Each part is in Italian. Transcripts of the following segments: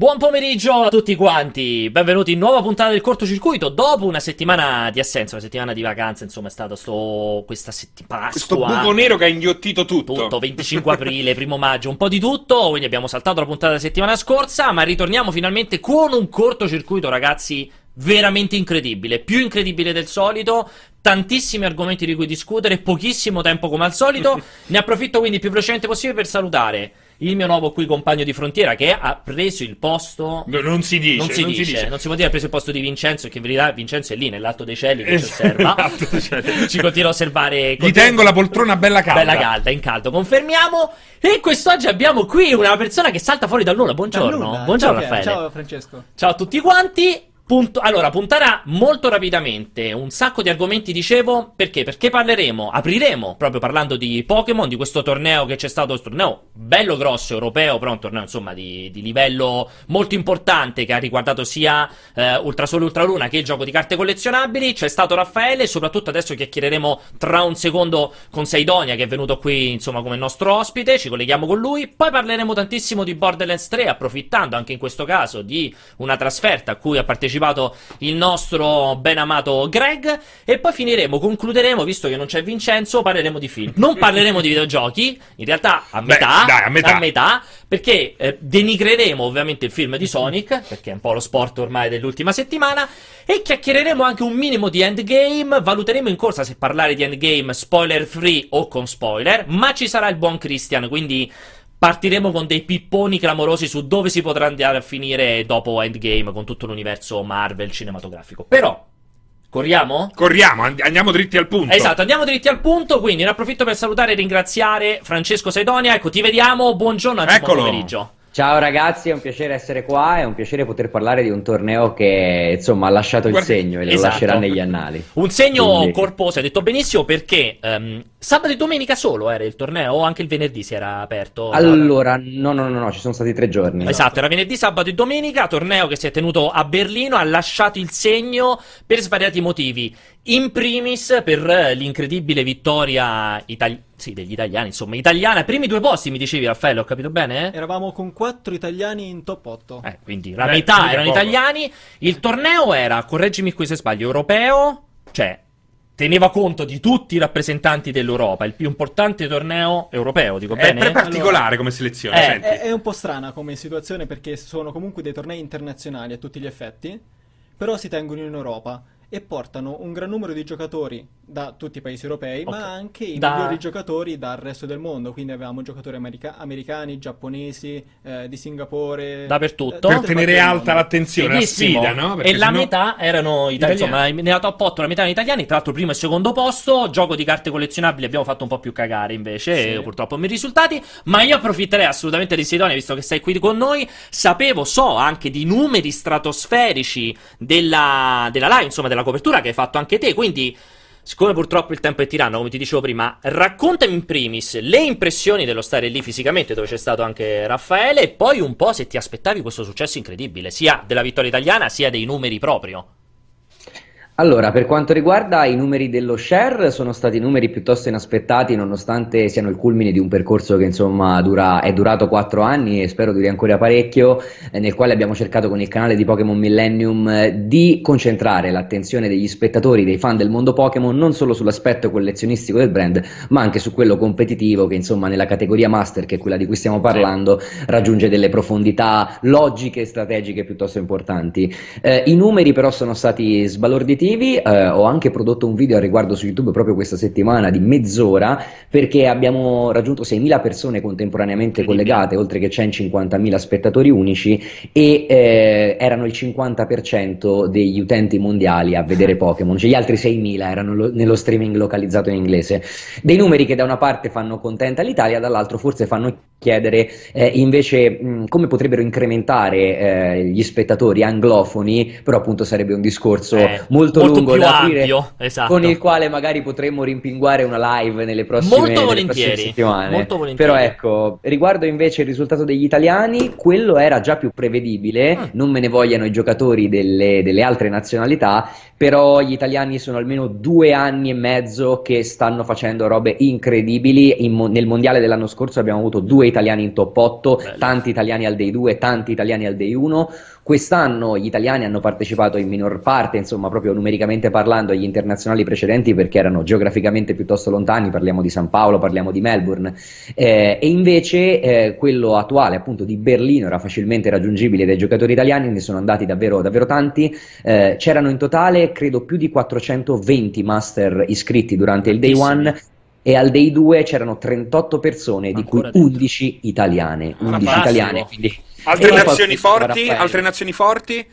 Buon pomeriggio a tutti quanti, benvenuti in nuova puntata del cortocircuito. Dopo una settimana di assenza, una settimana di vacanza, insomma, è stato sto, questa settimana. Questo buco nero che ha inghiottito tutto. Tutto, 25 aprile, primo maggio, un po' di tutto. Quindi abbiamo saltato la puntata della settimana scorsa, ma ritorniamo finalmente con un cortocircuito, ragazzi, veramente incredibile. Più incredibile del solito. Tantissimi argomenti di cui discutere, pochissimo tempo come al solito. ne approfitto quindi il più velocemente possibile per salutare il mio nuovo qui compagno di frontiera che ha preso il posto. No, non si dice, non si, non dice, si dice. non si può dire ha preso il posto di Vincenzo, che in verità Vincenzo è lì nell'alto dei cieli che ci osserva. Esatto, ci continua a osservare. Gli tengo la poltrona bella calda. Bella calda, in caldo, confermiamo. E quest'oggi abbiamo qui una persona che salta fuori dal nulla. Buongiorno. Dal nulla. Buongiorno ciao, Raffaele. Ciao Francesco. Ciao a tutti quanti. Punto- allora, punterà molto rapidamente un sacco di argomenti, dicevo, perché? Perché parleremo, apriremo proprio parlando di Pokémon, di questo torneo che c'è stato, questo torneo bello grosso, europeo, però un torneo insomma di, di livello molto importante che ha riguardato sia eh, Ultrasole e Ultraluna che il gioco di carte collezionabili. C'è stato Raffaele, soprattutto adesso chiacchiereremo tra un secondo con Saidonia che è venuto qui insomma come nostro ospite, ci colleghiamo con lui. Poi parleremo tantissimo di Borderlands 3, approfittando anche in questo caso di una trasferta a cui ha partecipato il nostro ben amato Greg. E poi finiremo, concluderemo, visto che non c'è Vincenzo, parleremo di film. Non parleremo di videogiochi, in realtà a Beh, metà, dai, a metà. perché eh, denigreremo ovviamente il film di Sonic, perché è un po' lo sport ormai dell'ultima settimana, e chiacchiereremo anche un minimo di Endgame, valuteremo in corsa se parlare di Endgame spoiler free o con spoiler, ma ci sarà il buon Christian, quindi partiremo con dei pipponi clamorosi su dove si potrà andare a finire dopo Endgame con tutto l'universo Marvel cinematografico. Però, corriamo? Corriamo, and- andiamo dritti al punto. Esatto, andiamo dritti al punto, quindi ne approfitto per salutare e ringraziare Francesco Saidonia, ecco ti vediamo, buongiorno, anzi buon Eccolo. pomeriggio. Ciao ragazzi, è un piacere essere qua, è un piacere poter parlare di un torneo che insomma ha lasciato il Guarda- segno e lo Esatto. lascerà negli annali. Un segno Quindi- corposo, hai detto benissimo, perché ehm, sabato e domenica solo era il torneo o anche il venerdì si era aperto? Allora, no, no, no, no, ci sono stati tre giorni. Esatto, era venerdì, sabato e domenica, torneo che si è tenuto a Berlino, ha lasciato il segno per svariati motivi. In primis per eh, l'incredibile vittoria itali- sì, degli italiani, insomma, italiana. Primi due posti, mi dicevi Raffaello, ho capito bene? Eravamo con quattro italiani in top 8. Eh, quindi la Beh, metà erano poco. italiani. Il torneo era, correggimi qui se sbaglio, europeo, cioè teneva conto di tutti i rappresentanti dell'Europa, il più importante torneo europeo, dico È bene? pre- particolare come selezione, Eh, senti. È, è un po' strana come situazione perché sono comunque dei tornei internazionali a tutti gli effetti, però si tengono in Europa e portano un gran numero di giocatori da tutti i paesi europei, Ok. ma anche i Da- migliori giocatori dal resto del mondo. Quindi avevamo giocatori america- americani, giapponesi, eh, di Singapore. Dappertutto. eh, per tenere alta l'attenzione, la Fighissimo. sfida, no? E Perché la sennò- metà erano italiani. Insomma, nella top 8 la metà erano italiani. Tra l'altro, primo e secondo posto. Gioco di carte collezionabili abbiamo fatto un po' più cagare invece. Sì. e purtroppo mi risultati. Ma io approfitterei assolutamente di Sidonia, visto che sei qui con noi. Sapevo, so anche di numeri stratosferici della, della live, insomma, della copertura che hai fatto anche te. Quindi. Siccome purtroppo il tempo è tiranno, come ti dicevo prima, raccontami in primis le impressioni dello stare lì fisicamente, dove c'è stato anche Raffaele, e poi un po' se ti aspettavi questo successo incredibile, sia della vittoria italiana sia dei numeri proprio. Allora, per quanto riguarda i numeri dello share, sono stati numeri piuttosto inaspettati, nonostante siano il culmine di un percorso che insomma dura- è durato quattro anni e spero duri ancora parecchio, eh, nel quale abbiamo cercato con il canale di Pokémon Millennium eh, di concentrare l'attenzione degli spettatori, dei fan del mondo Pokémon, non solo sull'aspetto collezionistico del brand, ma anche su quello competitivo che insomma nella categoria Master, che è quella di cui stiamo parlando, raggiunge delle profondità logiche e strategiche piuttosto importanti. Eh, I numeri però sono stati sbalorditivi, eh, ho anche prodotto un video al riguardo su YouTube proprio questa settimana di mezz'ora perché abbiamo raggiunto 6.000 persone contemporaneamente collegate, oltre che 150.000 spettatori unici e eh, erano il 50% degli utenti mondiali a vedere Pokémon, cioè gli altri 6.000 erano lo- nello streaming localizzato in inglese. Dei numeri che da una parte fanno contenta l'Italia, dall'altro forse fanno chiedere eh, invece mh, come potrebbero incrementare eh, gli spettatori anglofoni, però appunto sarebbe un discorso Eh, molto, molto lungo più da aprire, ampio, esatto. con il quale magari potremmo rimpinguare una live nelle prossime molto volentieri, settimane. Molto volentieri. Però ecco, riguardo invece il risultato degli italiani, quello era già più prevedibile, mm. non me ne vogliano i giocatori delle, delle altre nazionalità, però gli italiani sono almeno due anni e mezzo che stanno facendo robe incredibili. In, nel mondiale dell'anno scorso abbiamo avuto due italiani in top 8, Bello. tanti italiani al day 2, tanti italiani al day 1. Quest'anno gli italiani hanno partecipato in minor parte, insomma, proprio numericamente parlando, agli internazionali precedenti perché erano geograficamente piuttosto lontani, parliamo di San Paolo, parliamo di Melbourne, eh, e invece eh, quello attuale, appunto, di Berlino era facilmente raggiungibile dai giocatori italiani, ne sono andati davvero, davvero tanti. Eh, c'erano in totale, credo, più di 420 master iscritti durante il day one e al day 2 c'erano 38 persone, di cui 11 italiane. 11 italiane quindi Altre nazioni forti? Altre nazioni forti?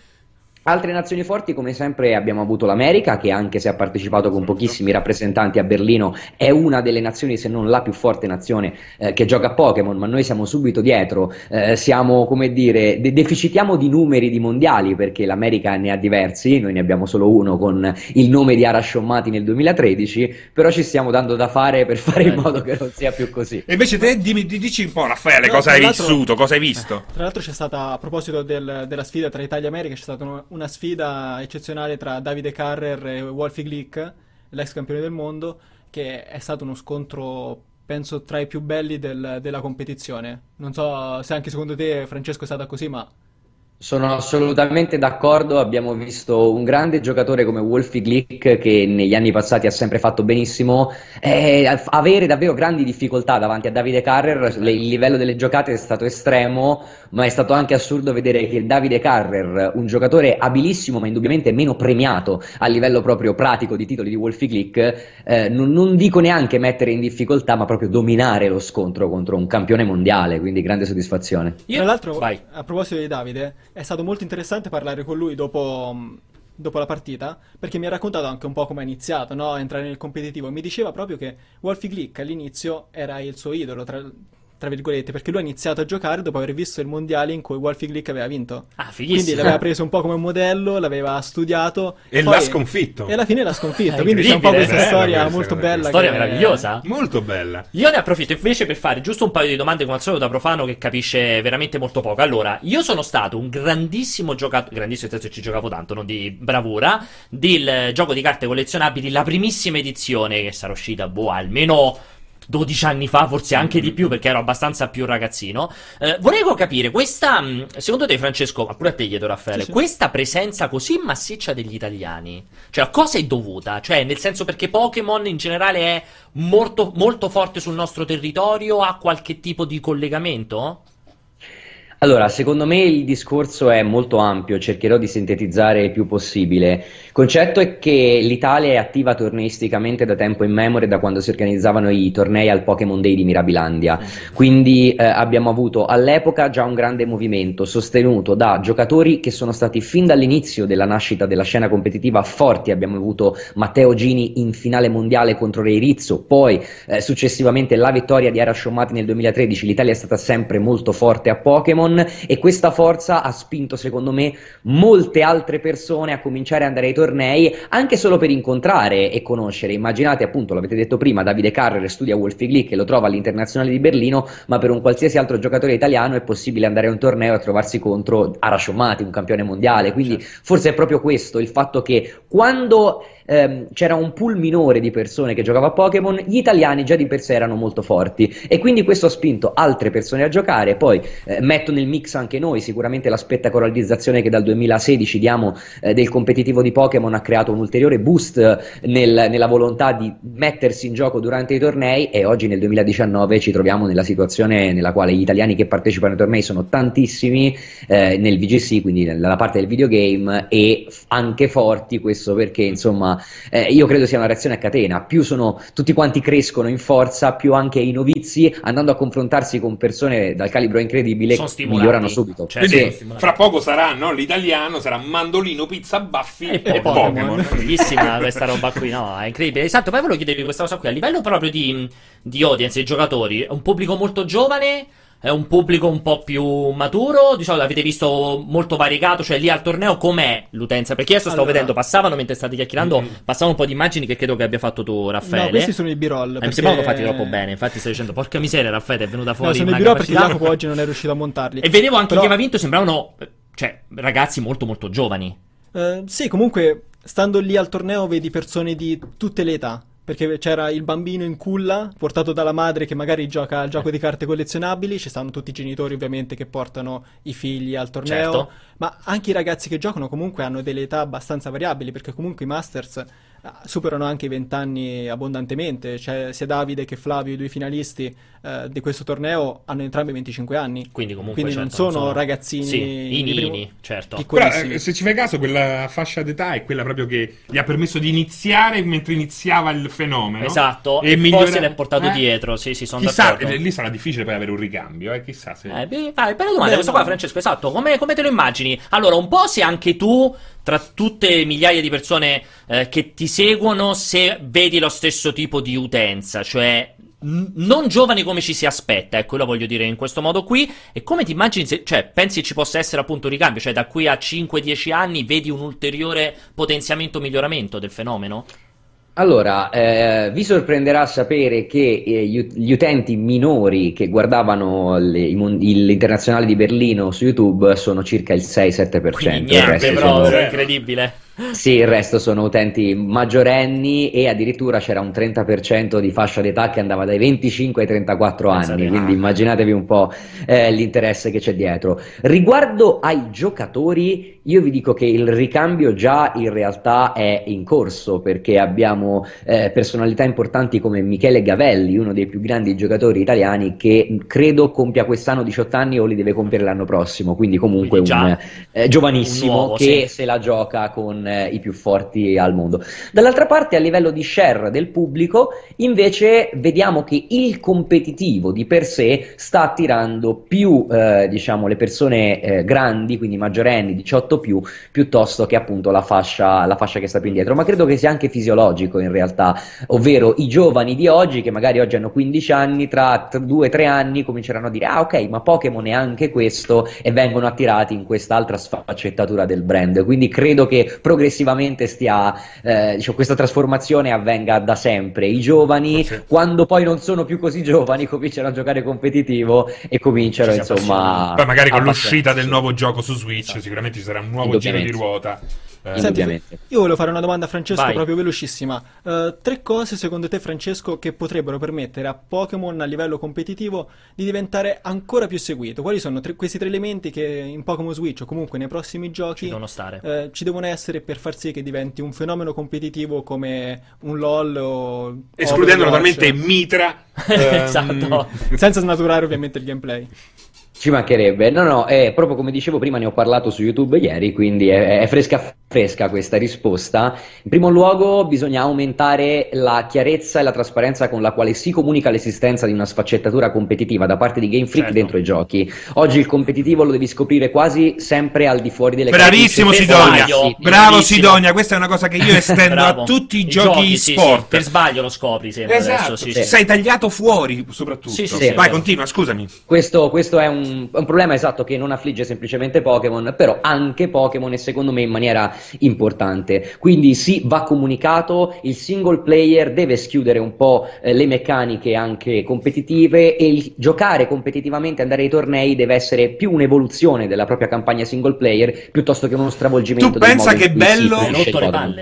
Altre nazioni forti, come sempre, abbiamo avuto l'America, che anche se ha partecipato con pochissimi rappresentanti a Berlino, è una delle nazioni, se non la più forte nazione eh, che gioca a Pokémon, ma noi siamo subito dietro, eh, siamo, come dire, de- deficitiamo di numeri di mondiali, perché l'America ne ha diversi, noi ne abbiamo solo uno con il nome di Arashommati nel 2013, però ci stiamo dando da fare per fare in modo che non sia più così. E invece te dimmi, dici un po', Raffaele, no, cosa hai vissuto, cosa hai visto? Tra l'altro c'è stata, a proposito del, della sfida tra Italia e America, c'è stata una una sfida eccezionale tra Davide Carrer e Wolfie Glick, l'ex campione del mondo, che è stato uno scontro penso tra i più belli del, della competizione. Non so se anche secondo te Francesco è stata così, ma sono assolutamente d'accordo, abbiamo visto un grande giocatore come Wolfie Glick che negli anni passati ha sempre fatto benissimo, eh, avere davvero grandi difficoltà davanti a Davide Carrer, il livello delle giocate è stato estremo, ma è stato anche assurdo vedere che Davide Carrer, un giocatore abilissimo ma indubbiamente meno premiato a livello proprio pratico di titoli di Wolfie Glick, eh, non, non dico neanche mettere in difficoltà ma proprio dominare lo scontro contro un campione mondiale, quindi grande soddisfazione. Io, Tra l'altro, Vai. a proposito di Davide, è stato molto interessante parlare con lui dopo, dopo, la partita, perché mi ha raccontato anche un po' come ha iniziato no? a entrare nel competitivo. Mi diceva proprio che Wolfie Glick all'inizio era il suo idolo, tra, tra virgolette, perché lui ha iniziato a giocare dopo aver visto il mondiale in cui Wolfie Glick aveva vinto. Ah, fighissimo. Quindi l'aveva preso un po' come modello, l'aveva studiato. E l'ha sconfitto. E alla fine l'ha sconfitto. quindi c'è un po' questa storia questa, molto bella. Storia meravigliosa. Molto bella. Io ne approfitto invece per fare giusto un paio di domande come al solito da profano che capisce veramente molto poco. Allora, io sono stato un grandissimo giocatore, grandissimo senso ci giocavo tanto, non di bravura, del gioco di carte collezionabili, la primissima edizione che sarà uscita, boh, almeno 12 anni fa, forse anche di più, perché ero abbastanza più ragazzino. Eh, volevo capire, questa, mm, secondo te, Francesco, ma pure a te chiedo, Raffaele, sì, sì. questa presenza così massiccia degli italiani, cioè a cosa è dovuta? Cioè, nel senso perché Pokémon in generale è molto, molto forte sul nostro territorio, ha qualche tipo di collegamento? Allora, secondo me il discorso è molto ampio, cercherò di sintetizzare il più possibile. Il concetto è che l'Italia è attiva torneisticamente da tempo in memoria, da quando si organizzavano i tornei al Pokémon Day di Mirabilandia. Quindi eh, abbiamo avuto all'epoca già un grande movimento sostenuto da giocatori che sono stati fin dall'inizio della nascita della scena competitiva forti. Abbiamo avuto Matteo Gini in finale mondiale contro Reirizzo, poi eh, successivamente la vittoria di Ara Sciomati nel 2013. L'Italia è stata sempre molto forte a Pokémon Pokémon e questa forza ha spinto secondo me molte altre persone a cominciare ad andare ai tornei anche solo per incontrare e conoscere. Immaginate appunto, l'avete detto prima, Davide Carrer studia Wolfie Glick e lo trova all'Internazionale di Berlino, ma per un qualsiasi altro giocatore italiano è possibile andare a un torneo e trovarsi contro Arasciomati, un campione mondiale. Quindi certo. forse è proprio questo il fatto che quando ehm, c'era un pool minore di persone che giocava a Pokémon, gli italiani già di per sé erano molto forti. E quindi questo ha spinto altre persone a giocare. Poi eh, metto nel mix anche noi, sicuramente la spettacolarizzazione che dal 2016 diamo eh, del competitivo di Pokémon ha creato un ulteriore boost nel, nella volontà di mettersi in gioco durante i tornei. E oggi nel 2019 ci troviamo nella situazione nella quale gli italiani che partecipano ai tornei sono tantissimi eh, nel VGC, quindi nella parte del videogame e anche forti, questo perché insomma eh, io credo sia una reazione a catena, più sono, tutti quanti crescono in forza, più anche i novizi andando a confrontarsi con persone dal calibro incredibile migliorano subito. Cioè, Quindi sì. fra poco sarà no, l'italiano, sarà mandolino, pizza, baffi e, e Pokémon. Bellissima questa roba qui, no? È incredibile. Esatto, poi volevo chiedervi questa cosa qui, a livello proprio di, di audience, di giocatori, è un pubblico molto giovane è un pubblico un po' più maturo? Di solito avete visto molto variegato, cioè lì al torneo com'è l'utenza? Perché adesso stavo Allora- vedendo, passavano mentre state chiacchierando, Mm. passavano un po' di immagini che credo che abbia fatto tu, Raffaele. No, questi sono i B-roll. Eh, mi perché- sembrano fatti troppo bene, infatti stai dicendo, porca miseria Raffaele, è venuta No, fuori sono i B-roll perché. Jacopo oggi non è riuscito a montarli. E vedevo anche Però- chi aveva vinto, sembravano, cioè, ragazzi molto molto giovani. Eh, sì, comunque, stando lì al torneo vedi persone di tutte le età. Perché c'era il bambino in culla, portato dalla madre che magari gioca al gioco di carte collezionabili. Ci stanno tutti i genitori, ovviamente, che portano i figli al torneo. Certo. Ma anche i ragazzi che giocano comunque hanno delle età abbastanza variabili. Perché comunque i Masters eh, superano anche i 20 anni abbondantemente. Cioè, sia Davide che Flavio, i due finalisti eh, di questo torneo, hanno entrambi 25 anni. Quindi comunque Quindi non certo, sono ragazzini Sì, di i primo- certo. Però eh, se ci fai caso quella fascia d'età è quella proprio che gli ha permesso di iniziare mentre iniziava il fenomeno. Esatto, e, poi migliora- se l'è portato eh? dietro, sì, sì, sono Chissà, d'accordo. eh, lì sarà difficile poi avere un ricambio, eh, chissà se... Eh, beh, vai, bella domanda Beh, questa no. qua, Francesco. Esatto, come, come te lo immagini? Allora, un po' se anche tu, tra tutte le migliaia di persone eh, che ti seguono, se vedi lo stesso tipo di utenza, cioè n- non giovani come ci si aspetta, ecco, lo voglio dire in questo modo qui. E come ti immagini, se, cioè, pensi ci possa essere appunto un ricambio? Cioè, da qui a 5-10 anni vedi un ulteriore potenziamento, miglioramento del fenomeno? Allora, eh, vi sorprenderà sapere che eh, gli, ut- gli utenti minori che guardavano le- mon- l'internazionale di Berlino su YouTube sono circa il 6-7%. Quindi niente, però, sono- zero. incredibile. Sì, il resto sono utenti maggiorenni e addirittura c'era un 30% di fascia d'età che andava dai 25 ai 34 Pensate, anni, quindi immaginatevi un po' eh, l'interesse che c'è dietro. Riguardo ai giocatori, io vi dico che il ricambio già in realtà è in corso perché abbiamo eh, personalità importanti come Michele Gavelli, uno dei più grandi giocatori italiani che credo compia quest'anno 18 anni o li deve compiere l'anno prossimo, quindi comunque Quindi un eh, giovanissimo un nuovo, che sì. se la gioca con eh, i più forti al mondo. Dall'altra parte, a livello di share del pubblico, invece vediamo che il competitivo di per sé sta attirando più, eh, diciamo, le persone eh, grandi, quindi maggiorenni, 18 più, piuttosto che appunto la fascia, la fascia che sta più indietro. Ma credo che sia anche fisiologico in realtà, ovvero i giovani di oggi, che magari oggi hanno 15 anni, tra 2-3 anni cominceranno a dire: Ah, ok, ma Pokémon è anche questo, e vengono attirati in quest'altra sfaccettatura del brand. Quindi credo che progressivamente stia, eh, diciamo, questa trasformazione avvenga da sempre. I giovani, Sì. quando poi non sono più così giovani, cominciano a giocare competitivo e cominciano, insomma. Poi magari con l'uscita del nuovo gioco su Switch Esatto. sicuramente ci sarà un nuovo giro di ruota. Eh, Senti, io volevo fare una domanda a Francesco Vai. proprio velocissima. Eh, tre cose secondo te, Francesco, che potrebbero permettere a Pokémon a livello competitivo di diventare ancora più seguito? Quali sono tre- questi tre elementi che in Pokémon Switch o comunque nei prossimi giochi Ci devono stare. eh, ci devono essere per far sì che diventi un fenomeno competitivo come un LOL o Escludendo totalmente Mitra. ehm, esatto. senza snaturare ovviamente il gameplay. Ci mancherebbe, no, no, è proprio come dicevo prima, ne ho parlato su YouTube ieri, quindi è, è fresca fresca questa risposta. In primo luogo bisogna aumentare la chiarezza e la trasparenza con la quale si comunica l'esistenza di una sfaccettatura competitiva da parte di Game Freak Certo. dentro i giochi. Oggi il competitivo lo devi scoprire quasi sempre al di fuori delle Bravissimo Sidonia, bravo. Sidonia, questa è una cosa che io estendo a tutti i, I giochi, sì, sport. sì, per sbaglio lo scopri sempre Esatto, adesso, sì, sì. sì. sei tagliato fuori soprattutto. Sì, sì, sì, Vai, continua, scusami. Questo, questo è un, è un problema esatto che non affligge semplicemente Pokémon, però anche Pokémon e secondo me in maniera importante. Quindi sì, va comunicato, il single player deve schiudere un po' eh, le meccaniche anche competitive e il giocare competitivamente, andare ai tornei deve essere più un'evoluzione della propria campagna single player piuttosto che uno stravolgimento Tu del pensa che bello-?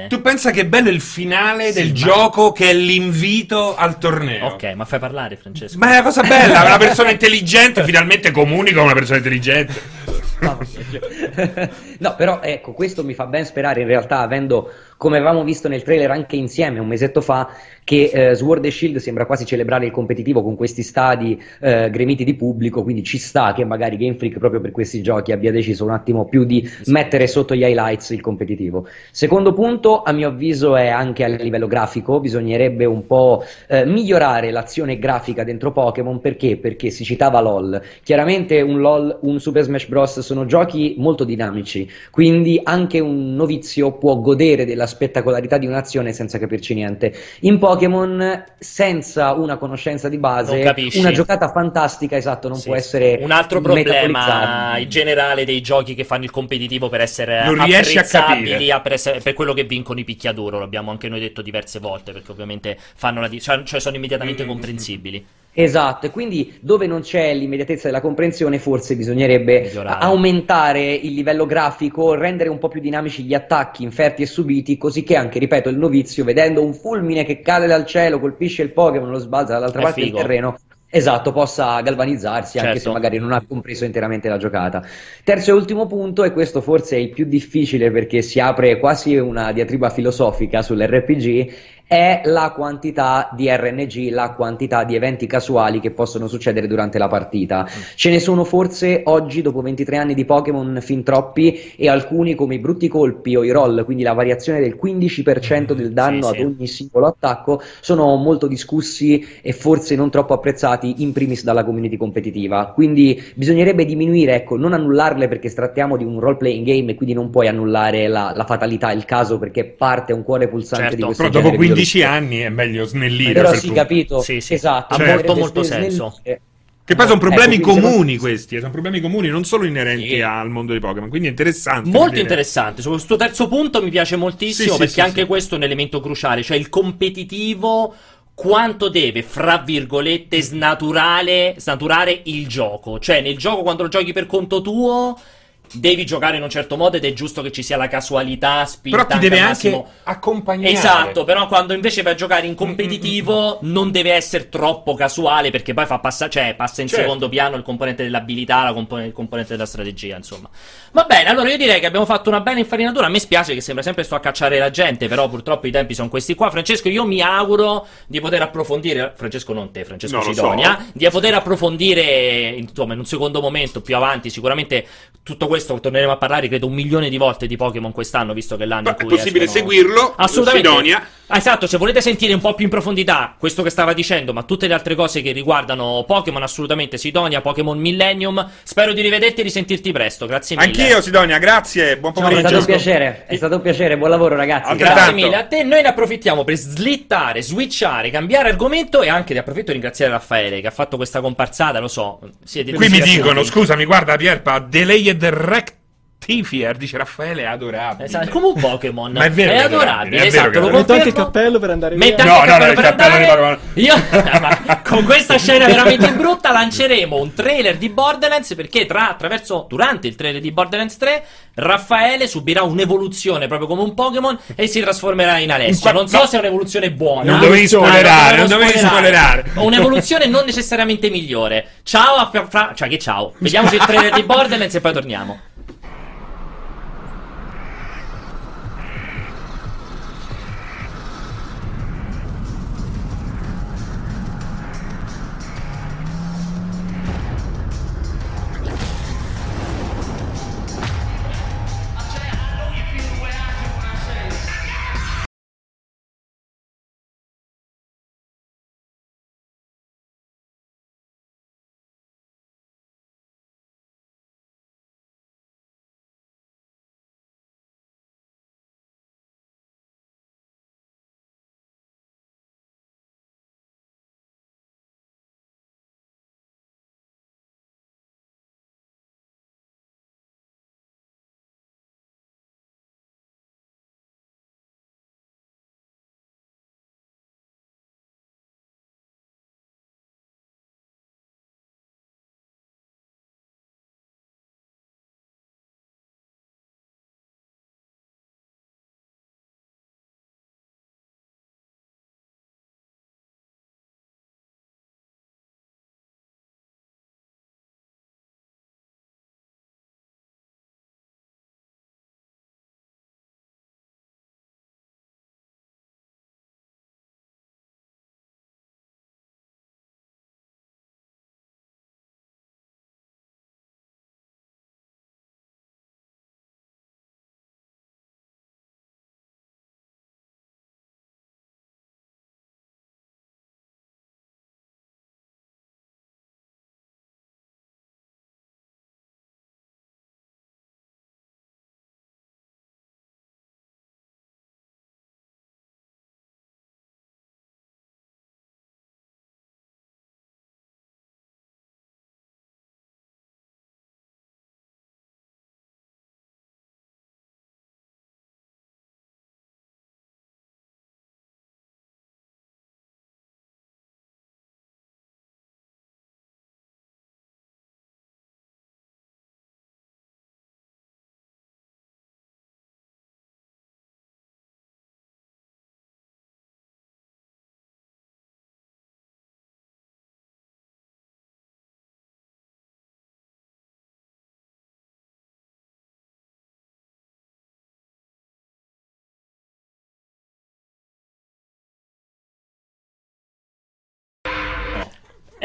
Tu pensa che bello il finale Sì, del ma- gioco che è l'invito al torneo? Ok, ma fai parlare Francesco. Ma è una cosa bella, una persona intelligente finalmente comunica con una persona intelligente. no, però ecco, questo mi fa ben sperare in realtà, avendo, come avevamo visto nel trailer anche insieme un mesetto fa, che eh, Sword e Shield sembra quasi celebrare il competitivo con questi stadi eh, gremiti di pubblico, quindi ci sta che magari Game Freak proprio per questi giochi abbia deciso un attimo più di mettere sotto gli highlights il competitivo. Secondo punto, a mio avviso, è anche a livello grafico, bisognerebbe un po' eh, migliorare l'azione grafica dentro Pokémon, perché? Perché si citava LOL, chiaramente un LOL, un Super Smash Bros. sono giochi molto dinamici, quindi anche un novizio può godere della la spettacolarità di un'azione senza capirci niente. In Pokémon, senza una conoscenza di base, una giocata fantastica, esatto, non Sì, può essere un altro problema in generale dei giochi che fanno il competitivo per essere Non riesci a capire. a- per, essere- per quello che vincono i picchiaduro, lo abbiamo anche noi detto diverse volte, perché ovviamente fanno la di- cioè, cioè sono immediatamente Mm. comprensibili. Esatto, e quindi dove non c'è l'immediatezza della comprensione, forse bisognerebbe Migliorare. aumentare il livello grafico, rendere un po' più dinamici gli attacchi inferti e subiti, così che anche, ripeto, il novizio, vedendo un fulmine che cade dal cielo, colpisce il Pokémon, lo sbalza dall'altra È parte figo. del terreno. Esatto, possa galvanizzarsi anche Certo. se magari non ha compreso interamente la giocata. Terzo e ultimo punto, e questo forse è il più difficile perché si apre quasi una diatriba filosofica sull'RPG, è la quantità di RNG, la quantità di eventi casuali che possono succedere durante la partita. Ce ne sono forse oggi, dopo 23 anni di Pokémon, fin troppi, e alcuni come i brutti colpi o i roll, quindi la variazione del 15% del danno Sì, sì. ad ogni singolo attacco, sono molto discussi e forse non troppo apprezzati, in primis dalla community competitiva. Quindi bisognerebbe diminuire, ecco, non annullarle perché trattiamo di un role playing game e quindi non puoi annullare la, la fatalità, il caso, perché parte un cuore pulsante Certo. di questo Però dopo genere di 15 giochi. anni è meglio snellire. Però per sì, punto. capito? Sì, sì. Esatto. Ha bisognerebbe molto, molto snellire. senso. Che poi sono Ecco, problemi non- comuni questi, eh, sono problemi comuni non solo inerenti Sì. al mondo dei Pokémon, quindi è interessante. Molto vedere. interessante. Su questo terzo punto mi piace moltissimo Sì, perché sì, anche sì. questo è un elemento cruciale, cioè il competitivo quanto deve, fra virgolette, snaturare il gioco. Cioè nel gioco quando lo giochi per conto tuo devi giocare in un certo modo ed è giusto che ci sia la casualità spinta Però ti deve anche accompagnare. Esatto, però quando invece vai a giocare in competitivo non deve essere troppo casuale perché poi fa passa- cioè, passa in Certo. secondo piano il componente dell'abilità, la compone- il componente della strategia, insomma. Va bene, allora io direi che abbiamo fatto una bella infarinatura. A me spiace che sembra sempre sto a cacciare la gente, però purtroppo i tempi sono questi qua. Francesco, io mi auguro di poter approfondire, Francesco non te, Francesco No, Sidonia, so. di poter approfondire insomma in un secondo momento più avanti. Sicuramente tutto questo torneremo a parlare, credo, un milione di volte di Pokémon quest'anno, visto che è l'anno Ma in è cui possibile escono- seguirlo. Assolutamente. Sidonia. Ah, esatto, se volete sentire un po' più in profondità questo che stava dicendo, ma tutte le altre cose che riguardano Pokémon, assolutamente Sidonia, Pokémon Millennium. Spero di rivederti e risentirti presto. Grazie mille. Anch'io, Sidonia, grazie. Buon È pomeriggio. stato un piacere, è stato un piacere, buon lavoro ragazzi. Altrettanto. Grazie Tanto. mille a te. Noi ne approfittiamo per slittare, switchare, cambiare argomento e anche ne approfitto per ringraziare Raffaele che ha fatto questa comparsata. Lo so, siete Qui mi dicono, scusami, guarda Pierpa, correcto. Rectifier, dice Raffaele, è adorabile. Esatto, come un Pokémon. Ma è vero è adorabile. è vero esatto, è lo Metto anche il cappello per andare via. anche No, il no, no, il cappello andare. di Io, ma con questa scena veramente brutta lanceremo un trailer di Borderlands perché tra, attraverso, durante il trailer di Borderlands 3 Raffaele subirà un'evoluzione proprio come un Pokémon e si trasformerà in Alessio. Non so no. se è un'evoluzione buona. Non dovevi spoilerare, non dovevi spoilerare. Un'evoluzione non necessariamente migliore. Ciao a fra- cioè che ciao. Vediamoci il trailer di Borderlands e poi torniamo.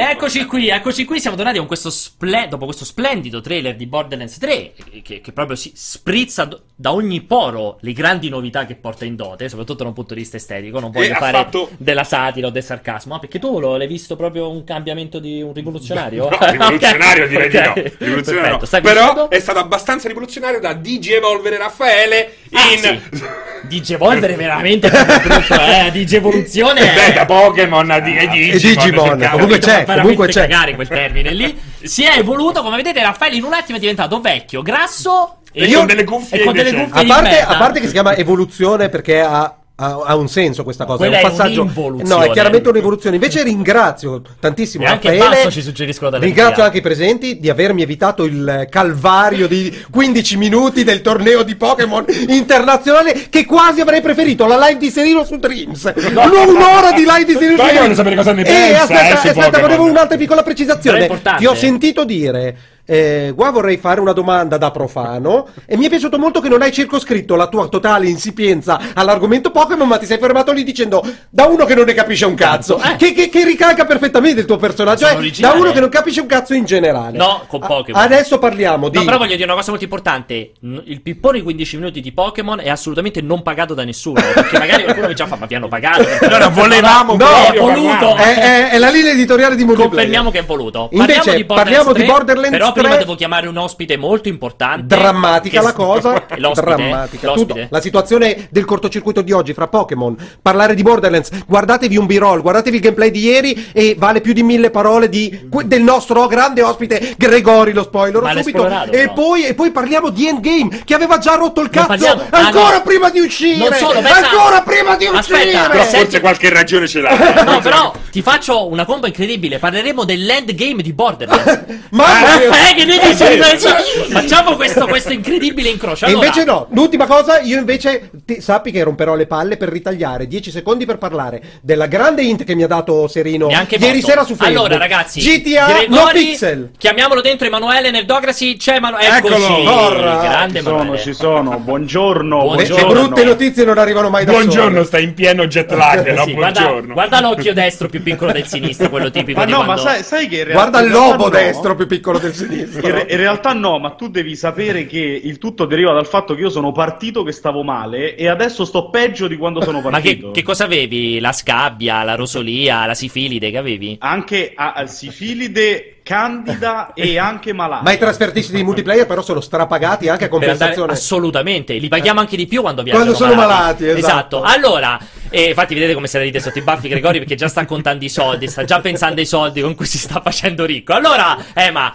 Eccoci qui, eccoci qui, siamo tornati con questo sple- dopo questo splendido trailer di Borderlands 3 che, che proprio si sprizza do- da ogni poro le grandi novità che porta in dote, soprattutto da un punto di vista estetico, non voglio fare fatto- della satira o del sarcasmo, ah, perché tu lo l'hai visto proprio un cambiamento di un rivoluzionario? No, rivoluzionario direi di no. Rivoluzionario Perfetto, no. Però dicendo? è stato abbastanza rivoluzionario da DJ Evolvere Raffaele Ah, in... sì. DJ Evolver è veramente brutto, eh, DJ Evoluzione è... Beh, da Pokémon a di- e E Digimon. Digimon, comunque c'è, comunque c'è. cagare quel termine lì. Si è evoluto, come vedete, Raffaele in un attimo è diventato vecchio, grasso E con delle cuffie e con delle cuffie A parte, a parte che si chiama evoluzione perché ha, ha- ha un senso questa cosa. Quella è un è passaggio. un'involuzione. No, è chiaramente un'evoluzione. Invece ringrazio tantissimo E anche Raffaele. ci suggeriscono Ringrazio anche i presenti di avermi evitato il calvario di 15 minuti del torneo di Pokémon internazionale che quasi avrei preferito la live di Serino su Dreams. Non un'ora di live di Serino su Dreams. voglio sapere cosa ne Eh, pensa, aspetta, eh, aspetta, volevo un'altra piccola è precisazione. Ti ho sentito dire eh, qua vorrei fare una domanda da profano e mi è piaciuto molto che non hai circoscritto la tua totale insipienza all'argomento Pokémon ma ti sei fermato lì dicendo da uno che non ne capisce un cazzo Eh. che, che- che ricalca perfettamente il tuo personaggio eh, da uno che non capisce un cazzo in generale No, con Pokémon. adesso parliamo di No, però voglio dire una cosa molto importante. Il pippone di 15 minuti di Pokémon è assolutamente non pagato da nessuno. Perché magari qualcuno mi già fa, ma vi hanno pagato. Allora, volevamo No, è voluto. è, è- è la linea editoriale di multiplayer Confermiamo che è voluto. Invece, parliamo di Borderlands, parliamo di 3, Però prima 3. devo chiamare un ospite molto importante. Drammatica Che- la cosa, L'ospite. drammatica. L'ospite. Tutto. La situazione del cortocircuito di oggi fra Pokémon, parlare di Borderlands, guardatevi un b-roll, guardatevi il gameplay di ieri e vale più di mille parole di, del nostro grande ospite Gregori, lo spoiler Ma subito. E no? poi, e poi parliamo di Endgame, che aveva già rotto il Non cazzo parliamo- ah, ancora no. prima di uscire. Non solo, pensa- ancora prima di Aspetta, uscire. Però Senti- forse qualche ragione ce l'ha. No, però ti faccio una combo incredibile. Parleremo dell'endgame di Borderlands. Mamma mia. eh, che ne dici? Facciamo questo, questo incredibile incrocio. E Allora, invece no, l'ultima cosa, io invece ti- sappi che romperò le palle per ritagliare 10 secondi per parlare della grande int che mi ha dato Serino ieri sera su Facebook. Allora, ragazzi, GTA no Gregori, pixel. Chiamiamolo dentro Emanuele nel Dograsi. C'è Emanuele. Eccolo. Eccoci. Porra. Grande Ci sono, Emanuele. ci sono. Buongiorno. Le, le Buongiorno. brutte notizie non arrivano mai da Buongiorno, sole. stai in pieno jet lag, no? Sì, guarda, Buongiorno. guarda l'occhio destro più piccolo del sinistro, quello tipico Ma di no, ma quando... sai, sai che in realtà, Guarda il lobo no. destro più piccolo del sinistro. In, re- in realtà no, ma tu devi sapere che il tutto deriva dal fatto che io sono partito che stavo male e adesso sto peggio di quando sono Ma che, partito. che cosa avevi? La scabbia, la rosolia, la sifilide che avevi? Anche a, al sifilide, candida e anche malaria. Ma i trasfertisti di multiplayer però sono strapagati anche a compensazione. assolutamente, li paghiamo anche di più quando viaggiano Quando sono malati, esatto. Allora, eh, infatti vedete come se la ride sotto i baffi Gregori perché già sta contando i soldi, sta già pensando ai soldi con cui si sta facendo ricco. Allora, Emma,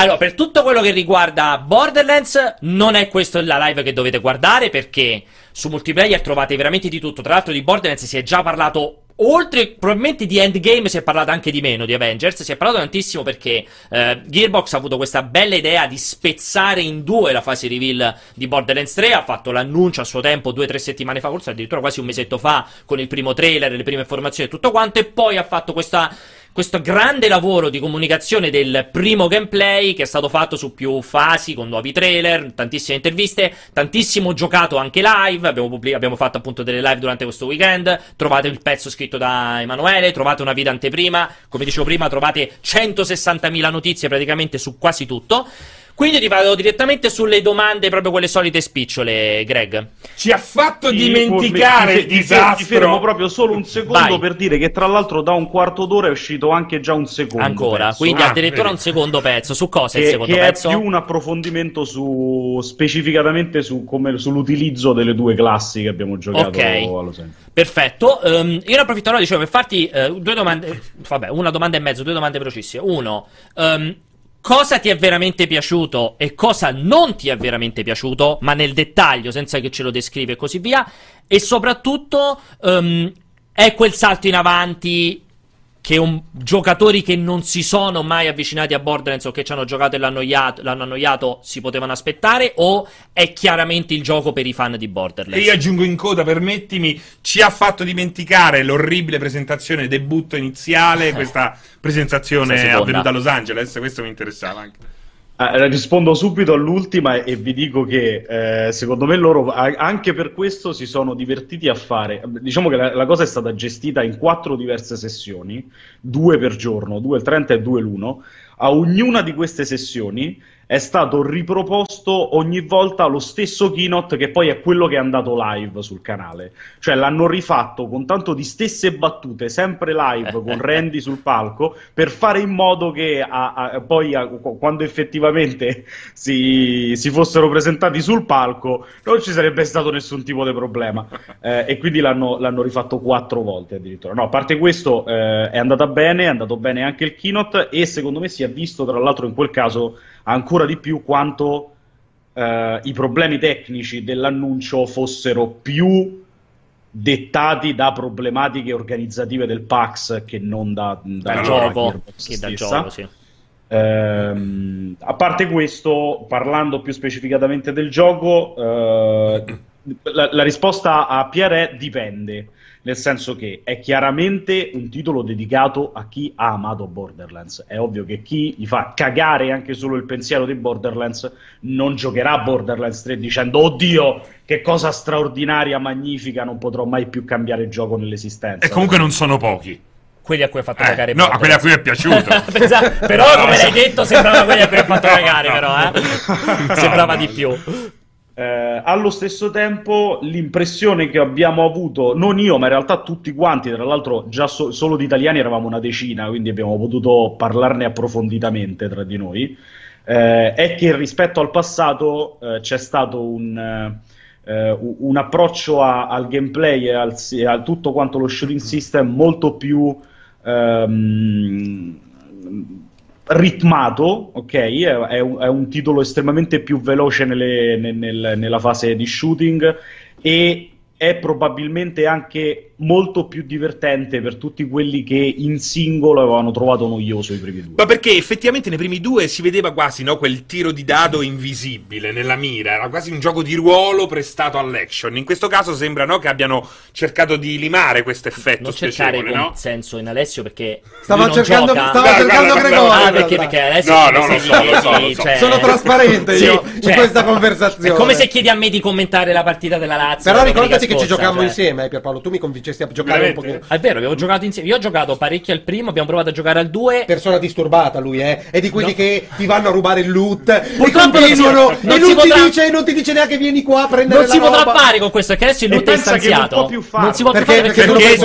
allora, per tutto quello che riguarda Borderlands, non è questa la live che dovete guardare perché su multiplayer trovate veramente di tutto. Tra l'altro di Borderlands si è già parlato Oltre probabilmente di Endgame si è parlato anche di meno di Avengers, si è parlato tantissimo perché eh, Gearbox ha avuto questa bella idea di spezzare in due la fase reveal di Borderlands 3, ha fatto l'annuncio a suo tempo due o tre settimane fa, forse addirittura quasi un mesetto fa, con il primo trailer, le prime informazioni e tutto quanto, e poi ha fatto questa questo grande lavoro di comunicazione del primo gameplay che è stato fatto su più fasi con nuovi trailer, tantissime interviste, tantissimo giocato anche live, abbiamo, pubblic- abbiamo fatto appunto delle live durante questo weekend, trovate il pezzo scritto da Emanuele, trovate una video anteprima, come dicevo prima trovate 160.000 notizie praticamente su quasi tutto. Quindi ti vado direttamente sulle domande, proprio quelle solite spicciole, Greg. Ci ha fatto Ti- dimenticare ti- il ti- ti- fermo disastro. proprio solo un secondo Vai. per dire che tra l'altro da un quarto d'ora è uscito anche già un secondo Ancora, pezzo. quindi Ah, addirittura vedi. un secondo pezzo. Su cosa è il che, secondo che pezzo? è più un approfondimento su specificatamente su come, sull'utilizzo delle due classi che abbiamo giocato Ok. allo sempre. Perfetto, ehm, io ne approfitto allora, dicevo, per farti eh, due domande, eh, vabbè, una domanda e mezzo, due domande velocissime. Uno, ehm, cosa ti è veramente piaciuto e cosa non ti è veramente piaciuto, ma nel dettaglio, senza che ce lo descrivi e così via, e soprattutto, ehm, è quel salto in avanti che un- giocatori che non si sono mai avvicinati a Borderlands o che ci hanno giocato e l'hanno annoiato, l'hanno annoiato si potevano aspettare o è chiaramente il gioco per i fan di E Borderlands? io aggiungo in coda, permettimi, ci ha fatto dimenticare l'orribile presentazione debutto iniziale, questa Questa presentazione avvenuta a Los Angeles, questo mi interessava anche. Eh, rispondo subito all'ultima e vi dico che eh, secondo me loro anche per questo si sono divertiti a fare. Diciamo che la, la cosa è stata gestita in quattro diverse sessioni, due per giorno, due il 30 e due l'1. A ognuna di queste sessioni è stato riproposto ogni volta lo stesso keynote che poi è quello che è andato live sul canale. Cioè l'hanno rifatto con tanto di stesse battute, sempre live con Randy sul palco, per fare in modo che a- a- poi a- quando effettivamente si, si fossero presentati sul palco non ci sarebbe stato nessun tipo di problema. Eh, e quindi l'hanno, l'hanno rifatto quattro volte addirittura. No, a parte questo eh, è andata bene, è andato bene anche il keynote e secondo me si è visto tra l'altro in quel caso ancora di più quanto eh, i problemi tecnici dell'annuncio fossero più dettati da problematiche organizzative del PAX che non da, da gioco, Gearbox che stessa. gioco, sì. Ehm, a parte questo, parlando più specificatamente del gioco, eh, la, la risposta a Pierre è dipende, nel senso che è chiaramente un titolo dedicato a chi ha amato Borderlands. È ovvio che chi gli fa cagare anche solo il pensiero di Borderlands non giocherà a Borderlands 3 dicendo oddio che cosa straordinaria, magnifica, non potrò mai più cambiare gioco nell'esistenza. E comunque non sono pochi. Quelli a cui ha fatto Eh, cagare no, a quelli a cui è piaciuto. Pensa- però come l'hai detto sembrava quelli a cui ha fatto cagare No, però no. eh sembrava di più Eh, allo stesso tempo, l'impressione che abbiamo avuto, non io, ma in realtà tutti quanti, tra l'altro già so- solo di italiani eravamo una decina, quindi abbiamo potuto parlarne approfonditamente tra di noi, eh, è che rispetto al passato eh, c'è stato un, eh, eh, un- approccio a- al gameplay e al, a tutto quanto lo shooting system molto più ehm, ritmato, ok? È, è un, è un titolo estremamente più veloce nelle- nel- nel- nella fase di shooting e è probabilmente anche molto più divertente per tutti quelli che in singolo avevano trovato noioso i primi due. Ma perché effettivamente nei primi due si vedeva quasi no, quel tiro di dado invisibile nella mira, era quasi un gioco di ruolo prestato all'action. In questo caso sembra no, che abbiano cercato di limare questo effetto non cercare no? consenso in Alessio perché non cercando, gioca. Guarda, cercando Gregorio. Ah, in perché, perché Alessio No, è no, lo so, lo so, lo so. cioè- Sono trasparente Sì, io in cioè, questa conversazione. È come se chiedi a me di commentare la partita della Lazio. Però ricordati che ci giocammo cioè. insieme, eh, Pierpaolo. Tu mi convincesti a giocare Veramente? un pochino. È vero, abbiamo giocato insieme. Io ho giocato parecchio al primo, abbiamo provato a giocare al 2. Persona disturbata lui, eh? È di quelli No. che ti vanno a rubare il loot e Purtroppo non si- continuano non e non, ti potrà- dice, non ti dice neanche vieni qua a prendere Non la si potrà roba. fare con questo, perché adesso il E loot è che non stanziato. può più. Non si può più Perché- fare perché, perché è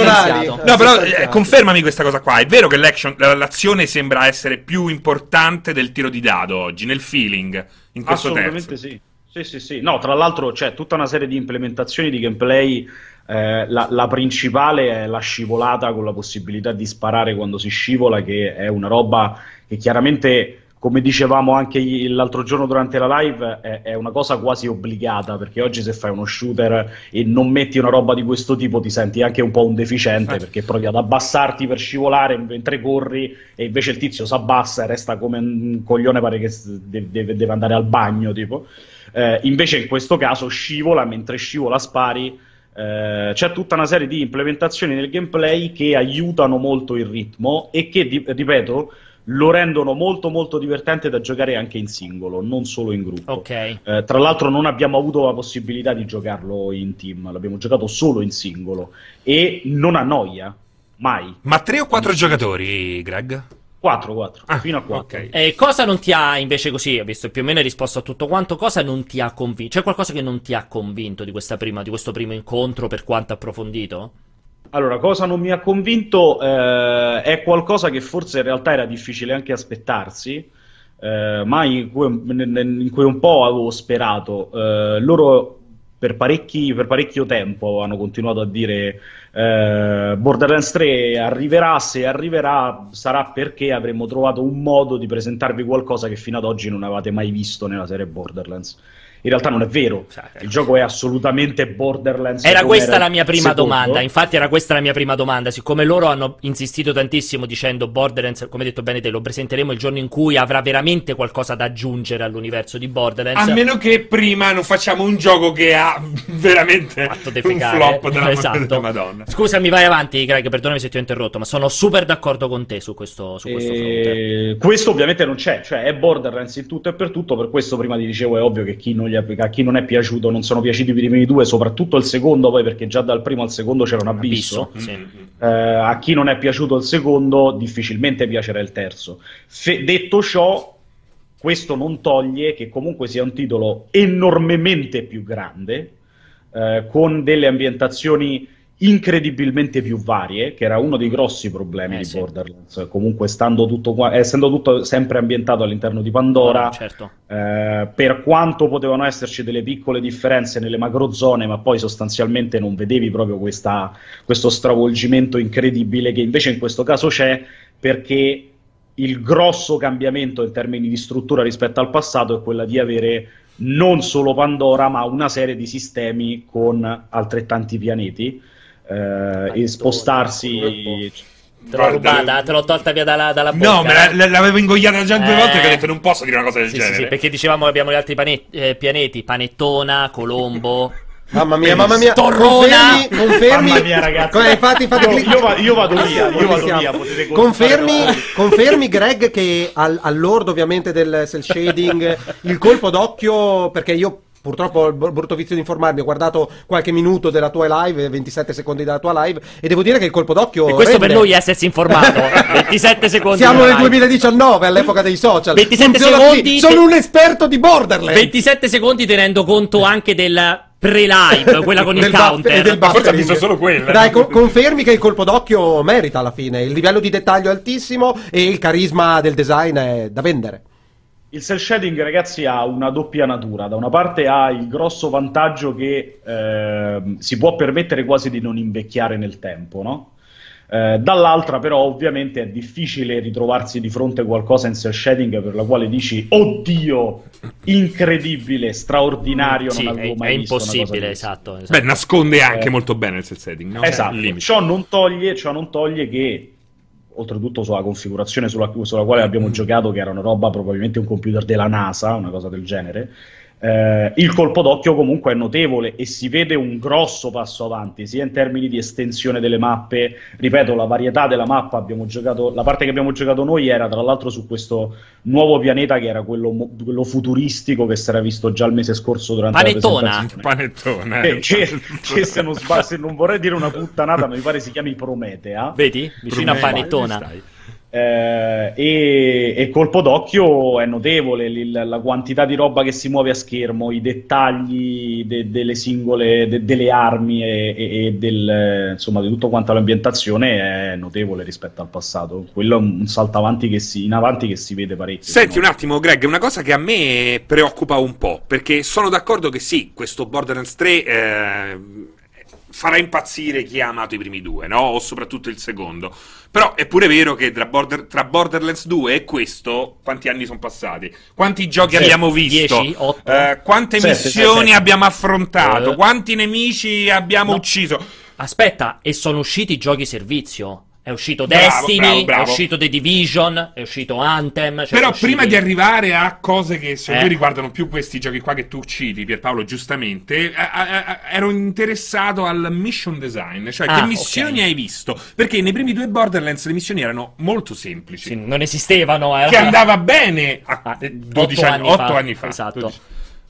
sono No, però eh, confermami questa cosa qua. È vero che l'azione sembra essere più importante del tiro di dado oggi, nel feeling, in questo Assolutamente terzo. sì. Sì, sì, sì. No, tra l'altro c'è tutta una serie di implementazioni di gameplay. eh, la, la principale è la scivolata con la possibilità di sparare quando si scivola, che è una roba che chiaramente, come dicevamo anche l'altro giorno durante la live, è, è una cosa quasi obbligata, perché oggi se fai uno shooter e non metti una roba di questo tipo ti senti anche un po' un deficiente, Eh. perché provi ad abbassarti per scivolare mentre corri e invece il tizio si abbassa e resta come un coglione, pare che deve- deve andare al bagno, tipo. Eh, invece in questo caso scivola, mentre scivola spari. Eh, c'è tutta una serie di implementazioni nel gameplay che aiutano molto il ritmo e che, di- ripeto, lo rendono molto molto divertente da giocare anche in singolo, non solo in gruppo. Ok. Eh, tra l'altro non abbiamo avuto la possibilità di giocarlo in team, l'abbiamo giocato solo in singolo e non annoia, mai. Ma tre o quattro giocatori, Greg? 4, 4, Ah, fino a 4. ok. E cosa non ti ha invece così, visto più o meno hai risposto a tutto quanto, cosa non ti ha convinto? C'è qualcosa che non ti ha convinto di, questa prima, di questo primo incontro per quanto approfondito? Allora, cosa non mi ha convinto eh, è qualcosa che forse in realtà era difficile anche aspettarsi, eh, ma in cui, in cui un po' avevo sperato. Eh, loro per, per parecchio tempo hanno continuato a dire eh, Borderlands 3 arriverà, se arriverà sarà perché avremmo trovato un modo di presentarvi qualcosa che fino ad oggi non avevate mai visto nella serie Borderlands. In realtà non è vero. Sa- Il gioco è assolutamente Borderlands. Era questa la mia prima secondo. domanda, infatti era questa la mia prima domanda, siccome loro hanno insistito tantissimo dicendo Borderlands, come hai detto bene te, lo presenteremo il giorno in cui avrà veramente qualcosa da aggiungere all'universo di Borderlands. A meno che prima non facciamo un gioco che ha veramente fatto un defecare. flop della, Esatto. della Madonna. Scusami, vai avanti, Greg, perdonami se ti ho interrotto, ma sono super d'accordo con te su questo, su questo fronte. E questo ovviamente non c'è, cioè è Borderlands in tutto e per tutto, per questo prima ti dicevo è ovvio che chi non, gli, a chi non è piaciuto, non sono piaciuti i primi due, soprattutto il secondo poi perché già dal primo al secondo c'era un abisso. Abisso, sì. Eh, a chi non è piaciuto il secondo difficilmente piacerà il terzo. Fe- detto ciò, questo non toglie che comunque sia un titolo enormemente più grande, eh, con delle ambientazioni incredibilmente più varie, che era uno dei grossi problemi Eh, di sì. Borderlands. Comunque, stando tutto qua- essendo tutto sempre ambientato all'interno di Pandora, certo. eh, per quanto potevano esserci delle piccole differenze nelle macrozone, ma poi sostanzialmente non vedevi proprio questa- questo stravolgimento incredibile che invece in questo caso c'è perché il grosso cambiamento in termini di struttura rispetto al passato è quella di avere non solo Pandora, ma una serie di sistemi con altrettanti pianeti eh, e spostarsi. Te l'ho Guarda, rubata, te l'ho tolta via dalla, dalla bocca. No, me la- la- l'avevo ingoiata già due Eh. volte che ho detto non posso dire una cosa del Sì, sì, genere. sì, perché dicevamo che abbiamo gli altri pane- eh, pianeti, Panettona, Colombo. Mamma mia, mamma mia. Torrona! Confermi, confermi. Mamma mia, ragazzi. Infatti, Io- clic- io va- io vado via, io vado via, potete Confermi, confermi, Greg, che al, all'ordo ovviamente del cel shading, il colpo d'occhio, perché io purtroppo ho il br- brutto vizio di informarmi, ho guardato qualche minuto della tua live, 27 secondi della tua live, e devo dire che il colpo d'occhio... E questo per rende. noi è essersi informato. 27 secondi. Siamo nel live. 2019, all'epoca dei social. 27 Funziona secondi, te- Sono un esperto di Borderlands. 27 secondi tenendo conto anche del pre-live, quella con il buff- counter. e del Ma forse ha visto solo quella. Dai, co- confermi che il colpo d'occhio merita alla fine. Il livello di dettaglio è altissimo e il carisma del design è da vendere. Il cel shading, ragazzi, ha una doppia natura. Da una parte ha il grosso vantaggio che ehm, si può permettere quasi di non invecchiare nel tempo, no? Eh, dall'altra, però, ovviamente è difficile ritrovarsi di fronte a qualcosa in cel shading per la quale dici: Oddio, incredibile, straordinario. Sì, non avevo è, mai è visto una cosa impossibile, così." esatto. esatto. Beh, nasconde anche Eh. molto bene il set setting, no? Esatto, ciò non toglie, ciò non toglie che, oltretutto sulla configurazione sulla, sulla quale abbiamo giocato, che era una roba probabilmente un computer della NASA, una cosa del genere, eh, il colpo d'occhio comunque è notevole e si vede un grosso passo avanti, sia in termini di estensione delle mappe, ripeto, la varietà della mappa, abbiamo giocato, la parte che abbiamo giocato noi era tra l'altro su questo nuovo pianeta che era quello, quello futuristico che si era visto già il mese scorso durante Panettona. la presentazione. Panettone. Eh, che, che se non sbaglio, se non vorrei dire una puttanata, mi pare si chiami Prometea. Vedi? Vicino a Problema. Panettona. Eh, e, e colpo d'occhio è notevole il- la quantità di roba che si muove a schermo, i dettagli de- delle singole de- delle armi e, e- e del, insomma di tutto quanto l'ambientazione è notevole rispetto al passato. Quello è un, salto avanti che si, in avanti che si vede parecchio. Senti un attimo, Greg, una cosa che a me preoccupa un po', perché sono d'accordo che sì, questo Borderlands 3 eh, farà impazzire chi ha amato i primi due, no? O soprattutto il secondo. Però è pure vero che tra, Border- tra Borderlands 2 e questo, quanti anni sono passati? Quanti giochi Sì, abbiamo visto? 10, 8. Eh, quante Sette, missioni sette. abbiamo affrontato? Eh. Quanti nemici abbiamo No. ucciso? Aspetta, e sono usciti i giochi servizio. È uscito Bravo, Destiny, bravo, bravo. è uscito The Division, è uscito Anthem. cioè Però sono usciti- prima di arrivare a cose che secondo Eh. me riguardano più questi giochi qua che tu citi, Pierpaolo, giustamente, a- a- a- ero interessato al mission design, cioè Ah, che missioni ok. hai visto? Perché nei primi due Borderlands le missioni erano molto semplici. Sì, non esistevano. Era... Che andava bene a Ah, 12 otto anni, anni 8 fa, anni fa. esatto. 12.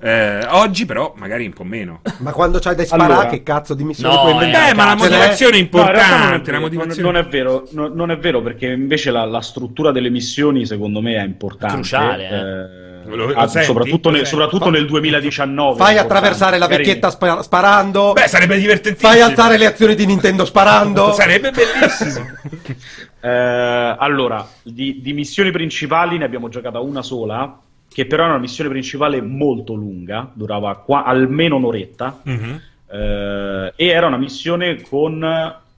Eh, oggi però magari un po' meno. Ma quando c'hai da sparare, Allora. che cazzo di missione No, puoi eh, inventare? Beh, ma la Ce n'è? motivazione è No, importante. non è la vero, motivazione... non, è vero, no- non è vero, perché invece la, la struttura delle missioni secondo me è importante. Cruciale, eh. Lo- lo ah, senti? soprattutto, nel, soprattutto nel 2019. Fai è attraversare la vecchietta spa- sparando. Beh, sarebbe divertentissimo. Fai alzare le azioni di Nintendo sparando. Sarebbe bellissimo. Eh, allora, di, di missioni principali ne abbiamo giocata una sola, che però era una missione principale molto lunga, durava qua- almeno un'oretta, Mhm. eh, e era una missione con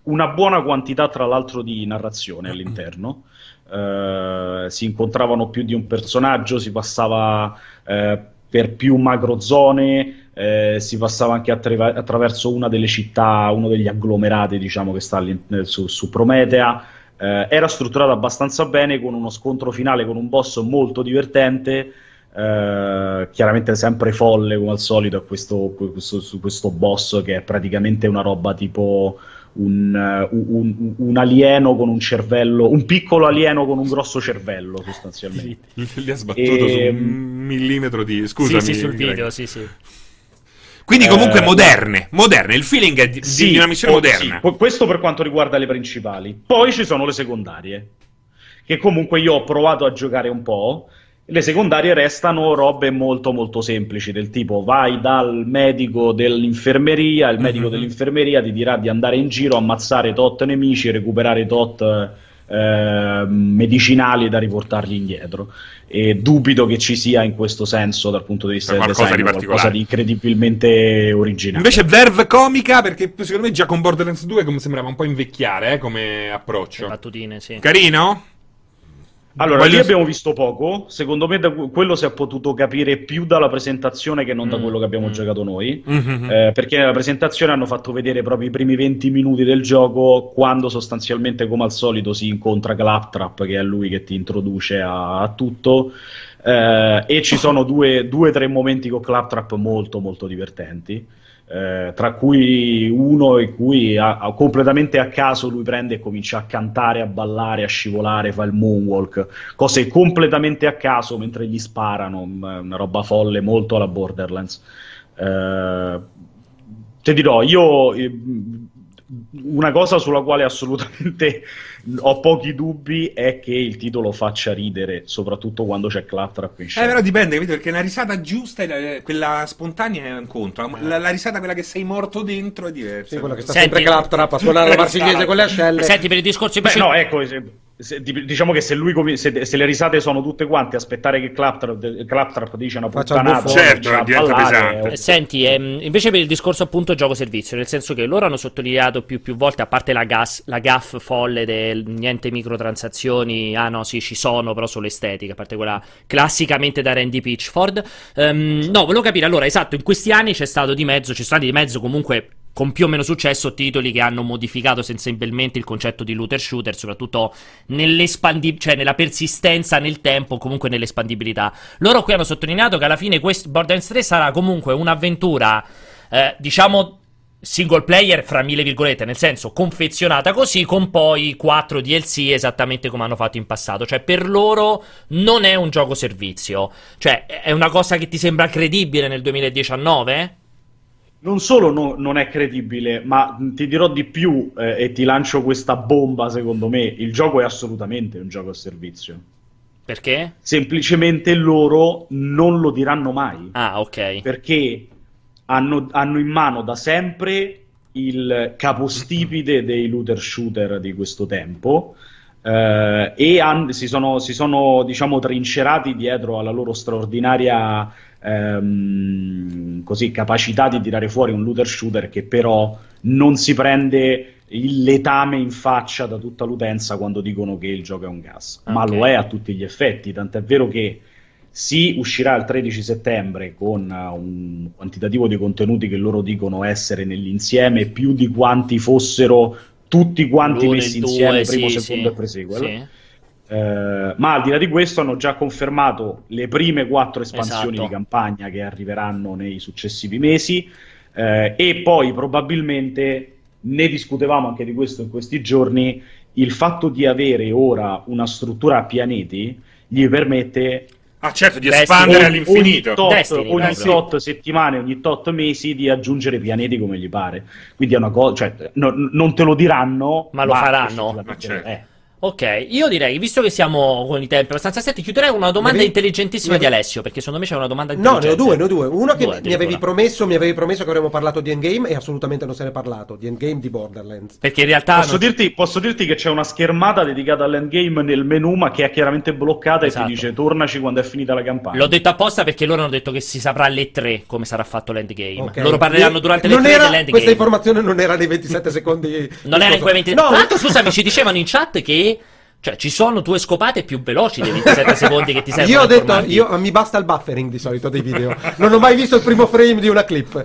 una buona quantità, tra l'altro, di narrazione all'interno. Eh, si incontravano più di un personaggio, si passava eh, per più macrozone, eh, si passava anche attra- attraverso una delle città, uno degli agglomerati diciamo, che sta su, su Prometea. Eh, era strutturato abbastanza bene con uno scontro finale con un boss molto divertente. Eh, chiaramente sempre folle come al solito questo, questo, su questo boss che è praticamente una roba tipo un, un, un, alieno con un cervello, un piccolo alieno con un grosso cervello sostanzialmente. Gli ha sbattuto e... su un millimetro di... Scusami. Sì, sì, sul video, sì, sì. Quindi comunque eh, moderne, moderne, il feeling è di, sì, di una missione oh, moderna. Sì. Questo per quanto riguarda le principali. Poi ci sono le secondarie, che comunque io ho provato a giocare un po'. Le secondarie restano robe molto molto semplici, del tipo vai dal medico dell'infermeria, il medico mm-hmm. dell'infermeria ti dirà di andare in giro, ammazzare tot nemici, recuperare tot eh, medicinali da riportarli indietro. E dubito che ci sia in questo senso dal punto di vista del qualcosa design di qualcosa di incredibilmente originale. Invece Verve comica perché secondo me già con Borderlands 2 come sembrava un po' invecchiare eh, come approccio. Le battutine, sì. Carino? Allora, Voglio... lì abbiamo visto poco. Secondo me, da quello si è potuto capire più dalla presentazione che non da mm. quello che abbiamo mm. giocato noi. Mm-hmm. Eh, perché nella presentazione hanno fatto vedere proprio i primi 20 minuti del gioco, quando sostanzialmente, come al solito, si incontra Claptrap, che è lui che ti introduce a, a tutto. Eh, e ci sono due o tre momenti con Claptrap molto, molto divertenti. Eh, tra cui uno in cui a, a, completamente a caso lui prende e comincia a cantare, a ballare, a scivolare, fa il moonwalk, cose completamente a caso mentre gli sparano, una roba folle molto alla Borderlands. Eh, ti dirò, io eh, una cosa sulla quale assolutamente ho pochi dubbi è che il titolo faccia ridere, soprattutto quando c'è Claptrap in scena. Eh, però dipende, capito? Perché la risata giusta, è quella spontanea è un conto. La, la, risata, quella che sei morto dentro, è diversa. Sì, quella che sta Senti, sempre Claptrap a suonare la marsigliese con le ascelle. Senti, per i discorsi... Beh, no, ecco, se, diciamo che se, lui, se, se, le risate sono tutte quante, aspettare che Claptrap, Claptrap dice una puttanata, certo, diventa pesante. Eh, senti, ehm, invece per il discorso appunto gioco-servizio, nel senso che loro hanno sottolineato più, più volte, a parte la, gas, la gaff folle del niente microtransazioni, ah no, sì, ci sono, però solo estetica, a parte quella classicamente da Randy Pitchford. Um, no, volevo capire, allora, esatto, in questi anni c'è stato di mezzo, c'è stato di mezzo comunque con più o meno successo titoli che hanno modificato sensibilmente il concetto di looter shooter, soprattutto cioè nella persistenza nel tempo, comunque nell'espandibilità. Loro qui hanno sottolineato che alla fine questo Borderlands 3 sarà comunque un'avventura, eh, diciamo single player fra mille virgolette, nel senso confezionata così con poi 4 DLC esattamente come hanno fatto in passato. Cioè per loro non è un gioco servizio. Cioè è una cosa che ti sembra credibile nel 2019? Non solo no, non è credibile, ma ti dirò di più eh, e ti lancio questa bomba, secondo me, il gioco è assolutamente un gioco a servizio. Perché? Semplicemente loro non lo diranno mai. Ah, ok. Perché hanno, hanno in mano da sempre il capostipite dei looter shooter di questo tempo. Uh, e han, si sono, si sono diciamo, trincerati dietro alla loro straordinaria ehm, così, capacità di tirare fuori un looter shooter che però non si prende il letame in faccia da tutta l'utenza quando dicono che il gioco è un gas, okay. ma lo è a tutti gli effetti, tant'è vero che si uscirà il 13 settembre con un quantitativo di contenuti che loro dicono essere nell'insieme più di quanti fossero tutti quanti L'uno messi insieme, primo, sì, secondo sì, e presequel. Sì. Eh, ma al di là di questo hanno già confermato le prime quattro espansioni esatto. di campagna che arriveranno nei successivi mesi eh, e poi probabilmente ne discutevamo anche di questo in questi giorni il fatto di avere ora una struttura a pianeti gli permette Ah, certo, di espandere all'infinito. Ogni tot, Destiny, ogni tot settimane, ogni tot mesi di aggiungere pianeti come gli pare. Quindi è una cosa, cioè, no, non te lo diranno, ma lo faranno. Ma certo. eh. Ok, io direi, visto che siamo con i tempi abbastanza stretti, chiuderei una domanda avevi... intelligentissima avevi... di Alessio, perché secondo me c'è una domanda intelligente. No, ne ho due, ne ho due. Uno che mi avevi, promesso, mi avevi promesso che avremmo parlato di Endgame e assolutamente non se ne è parlato, di Endgame di Borderlands. Perché in realtà... Posso, non... dirti, posso dirti, che c'è una schermata dedicata all'endgame nel menu, ma che è chiaramente bloccata esatto. e ti esatto. dice tornaci quando è finita la campagna. L'ho detto apposta perché loro hanno detto che si saprà alle 3 come sarà fatto l'endgame. Okay. Loro parleranno durante le 3 era... dell'endgame. Questa informazione non era nei 27 secondi. Non era in quei 27... No, tanto scusami, ci dicevano in chat che Cioè, ci sono tue scopate più veloci dei 27 secondi che ti servono. Io ho detto, io, mi basta il buffering di solito dei video. non ho mai visto il primo frame di una clip.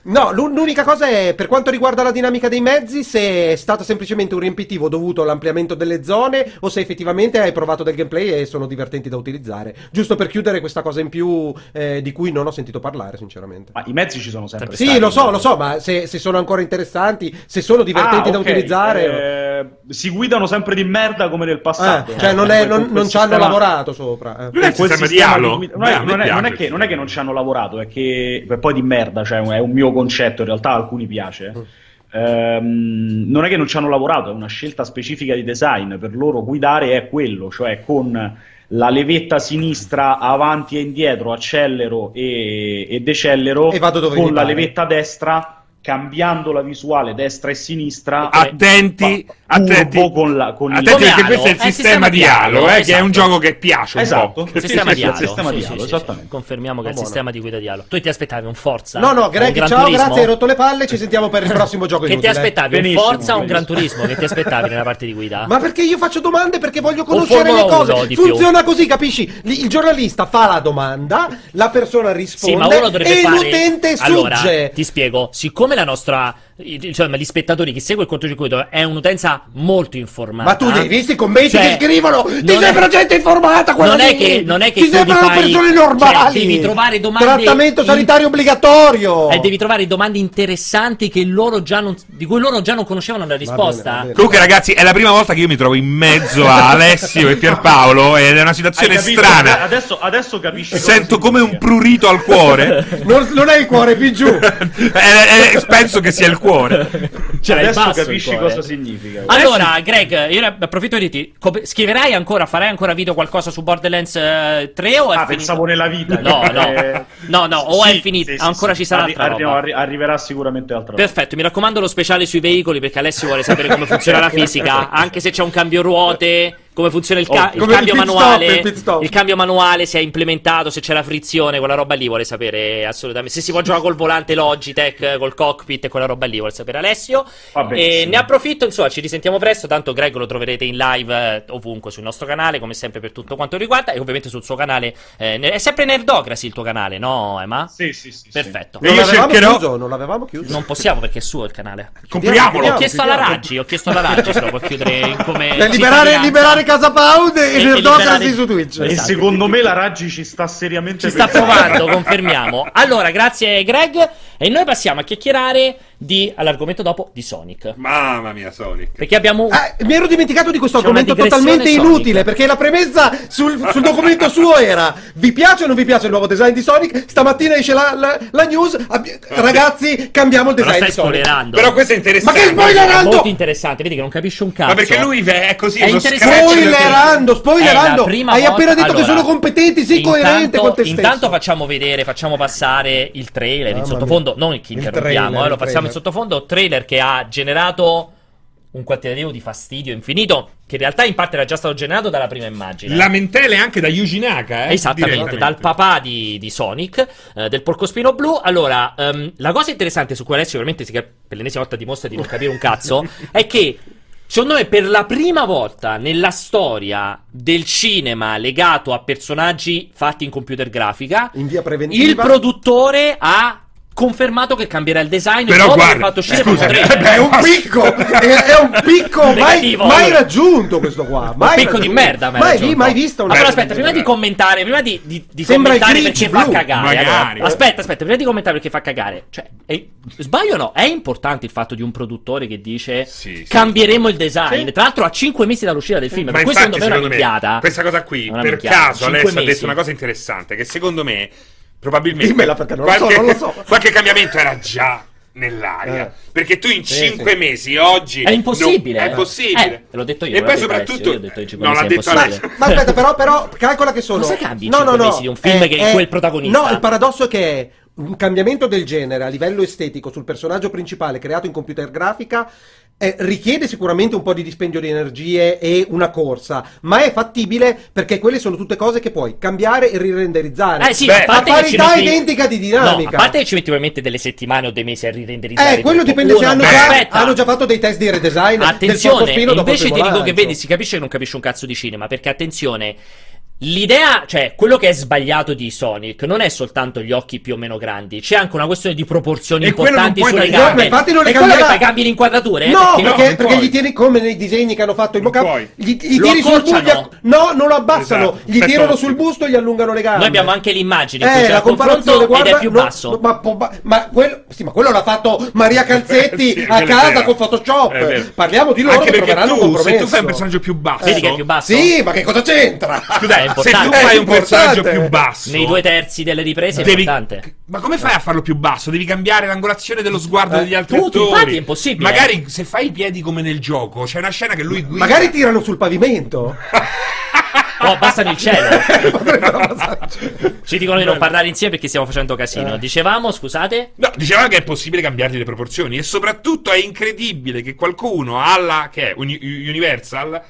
No, l'u- l'unica cosa è, per quanto riguarda la dinamica dei mezzi, se è stato semplicemente un riempitivo dovuto all'ampliamento delle zone o se effettivamente hai provato del gameplay e sono divertenti da utilizzare. Giusto per chiudere questa cosa in più eh, di cui non ho sentito parlare, sinceramente. Ma i mezzi ci sono sempre Sì, stati. lo so, lo so, ma se, se sono ancora interessanti, se sono divertenti Ah, da ok, utilizzare... eh, si guidano sempre di merda come nel passato. eh, cioè non, è- Con non, non ci hanno sistema- lavorato sopra. eh. Non è il quel sistema di guida- non, è, non è- non è che, non è che non ci hanno lavorato, è che è poi di merda, cioè è un mio concetto, in realtà a alcuni piace. Ehm, non è che non ci hanno lavorato, è una scelta specifica di design. Per loro guidare è quello, cioè con la levetta sinistra avanti e indietro, accelero e, e decellero, E vado dove con la levetta destra. Cambiando la visuale destra e sinistra, Attenti, fa- attenti. con, la, con il Attenti perché Halo, questo è il è il sistema di Halo, eh, che è esatto. un gioco che piace un Esatto. po'. Il sistema di Halo. sistema di Sì, Halo, sì, sì, esattamente. Confermiamo che è il buono. sistema di guida di Halo. Tu ti aspettavi un Forza? No, no, Un Greg, ciao, Turismo? grazie, hai rotto le palle, ci sentiamo per il prossimo gioco Che ti inutile. aspettavi? Un Benissimo, Forza o un Gran. Turismo? Che ti aspettavi nella parte di guida? Ma perché io faccio domande? Perché voglio conoscere le cose. di. Funziona così, capisci? Il giornalista fa la domanda, la persona risponde e fare. l'utente allora, sugge. ti spiego. Siccome la nostra. Insomma, gli spettatori, chi segue il cortocircuito è un'utenza molto informata. Ma tu li hai visti i commenti Cioè, che scrivono? Ti non è- sembra gente informata quella non è che, non è che Ti sembrano fai- persone cioè, normali. devi trovare domande. Trattamento in- sanitario obbligatorio. Eh, devi trovare domande interessanti che loro già non, di cui loro già non conoscevano la risposta. va bene. Comunque, ragazzi, è la prima volta che io mi trovo in mezzo a Alessio e Pierpaolo ed è una situazione capito? strana. Adesso, adesso capisci Sento come un prurito al cuore. Non, non è il cuore più giù. Eh, eh, penso che sia il cuore. C'era il Adesso capisci cuore. cosa significa. Allora, Greg, io approfitto di dirti, co- scriverai ancora, farai ancora video qualcosa su Borderlands eh, 3 o è ah, finito? pensavo nella vita. No, no. Eh, No, no, o è sì, finito, sì, sì, ancora sì. ci sarà Arri- altra arri- roba. arri- arriverà sicuramente altra roba. Perfetto, mi raccomando lo speciale sui veicoli perché Alessio vuole sapere come funziona la fisica, anche se c'è un cambio ruote, come funziona il, ca- Ovvio. il Come cambio il pit stop, manuale, il il cambio manuale se è implementato, se c'è la frizione, quella roba lì vuole sapere assolutamente. Se si può giocare col volante Logitech, col cockpit e quella roba lì vuole sapere Alessio. Va E benissimo. ne approfitto, insomma, ci risentiamo presto, tanto Greg lo troverete in live eh, ovunque sul nostro canale, come sempre per tutto quanto riguarda e ovviamente sul suo canale eh, è sempre Nerdocracy il tuo canale, no, Emma? Sì, sì, sì. sì. Perfetto. E Non io l'avevamo cercherò- chiuso, non l'avevamo chiuso. Non possiamo perché è suo il canale. Compriamolo. Ho chiesto alla. Raggi, ho chiesto alla Raggi se lo può chiudere in come liberare, liberare Casa Pound e, E- e Nerdocracy su Twitch. E Esatto. secondo me la Raggi ci sta seriamente Ci sta provando, confermiamo. Allora, grazie Greg. E noi passiamo a chiacchierare di, all'argomento dopo di Sonic. Mamma mia, Sonic. Perché abbiamo un... Ah, mi ero dimenticato di questo C'è argomento totalmente Sonic. inutile perché la premessa sul, sul documento suo era vi piace o non vi piace il nuovo design di Sonic? Stamattina esce la, la- la news, abbi- ragazzi cambiamo il Però design stai di Sonic. spoilerando. Però questo è Ma interessante. che È spoilerando? molto interessante, vedi che non capisci un cazzo. Ma perché lui è così, È interessante. Spoilerando, spoilerando. Hai volta- appena detto che allora, sono competenti, sei intanto- coerente con te stesso. Intanto facciamo vedere, facciamo passare il trailer in Mamma sottofondo, non il che Il interrompiamo, trailer, eh, lo il passiamo in sottofondo, trailer che ha generato un quantitativo di fastidio infinito, che in realtà in parte era già stato generato dalla prima immagine. Lamentele anche da Yuji Naka, eh? Esattamente, dal papà di, di Sonic, eh, del porcospino blu. Allora, ehm, la cosa interessante su cui Alessio veramente si cap- per l'ennesima volta dimostra di non capire un cazzo è che. Secondo me, per la prima volta nella storia del cinema legato a personaggi fatti in computer grafica, In il produttore ha confermato che cambierà il design Però guarda, fatto uscire scusa, Eh, è un picco, è, è un picco mai, mai raggiunto questo qua. Un Mai picco di raggiunto. merda, ma mai, vi- mai visto una Allora, cosa aspetta, prima di commentare, prima di, di, di Sembra il commentare perché fa blu, cagare. magari. allora, aspetta, aspetta, prima di commentare perché fa cagare. Cioè, è- sbaglio o no? È importante il fatto di un produttore che dice Sì, sì. cambieremo il design. Sì. Tra l'altro, a 5 mesi dall'uscita del film. Ma questo secondo me è una minchiata. questa cosa qui, per caso, Alessio ha detto una cosa interessante, che secondo me, probabilmente, Dimmela, perché non lo so, qualche, non lo so. qualche cambiamento era già nell'aria. Eh. Perché tu in Sì, cinque sì. mesi, oggi... È impossibile. no, è impossibile. Eh, te l'ho detto io, E poi soprattutto... Io detto no, mesi l'ha detto. Alessio. Ma aspetta, però, però, calcola che sono. Cosa cambi in cinque mesi di un film che è quel protagonista? No, il paradosso è che un cambiamento del genere a livello estetico sul personaggio principale creato in computer grafica eh, richiede sicuramente un po' di dispendio di energie e una corsa, ma è fattibile perché quelle sono tutte cose che puoi cambiare e rirenderizzare. Eh sì, Beh, a parte parità metti- identica di No, dinamica. a parte che ci metti probabilmente delle settimane o dei mesi a rirenderizzare. Eh, quello dipende se hanno già, hanno già fatto dei test di redesign del Attenzione, il invece ti dico che vedi, si capisce che non capisce un cazzo di cinema, perché attenzione, l'idea, cioè quello che è sbagliato di Sonic non è soltanto gli occhi più o meno grandi, c'è anche una questione di proporzioni E importanti sulle gambe. No, ma infatti non le cambi le inquadrature? eh? No, Perché- perché, non perché puoi. gli tieni come nei disegni che hanno fatto il mockup. puoi. Gli, gli tiri sul busto. accorciano? No, non lo abbassano. Esatto, Gli tirano sul busto e gli allungano le gambe. Noi abbiamo anche l'immagine Eh, c'è la confronto comparazione, guarda, ed è più no, basso. no, ma, ma- ma quello, sì, ma quello l'ha fatto Maria Calzetti Sì, a casa con Photoshop. Parliamo di loro Anche che perché troveranno un tu, se compromesso. tu fai un personaggio più basso, Vedi che è più basso? Sì, ma che cosa c'entra? Scusa, È se importante. tu È fai un personaggio importante. più basso, Nei due terzi delle riprese è devi- importante. Ma come fai a farlo più basso? Devi cambiare l'angolazione dello sguardo Eh, degli altri tutto, attori. infatti è impossibile. Magari se fai i piedi come nel gioco, c'è una scena che lui guida. Magari tirano sul pavimento. Oh, abbassano il cielo. Ci dicono di non parlare insieme perché stiamo facendo casino. Eh. Dicevamo, scusate? No, diceva che è possibile cambiargli le proporzioni e soprattutto è incredibile che qualcuno alla che è Uni- Universal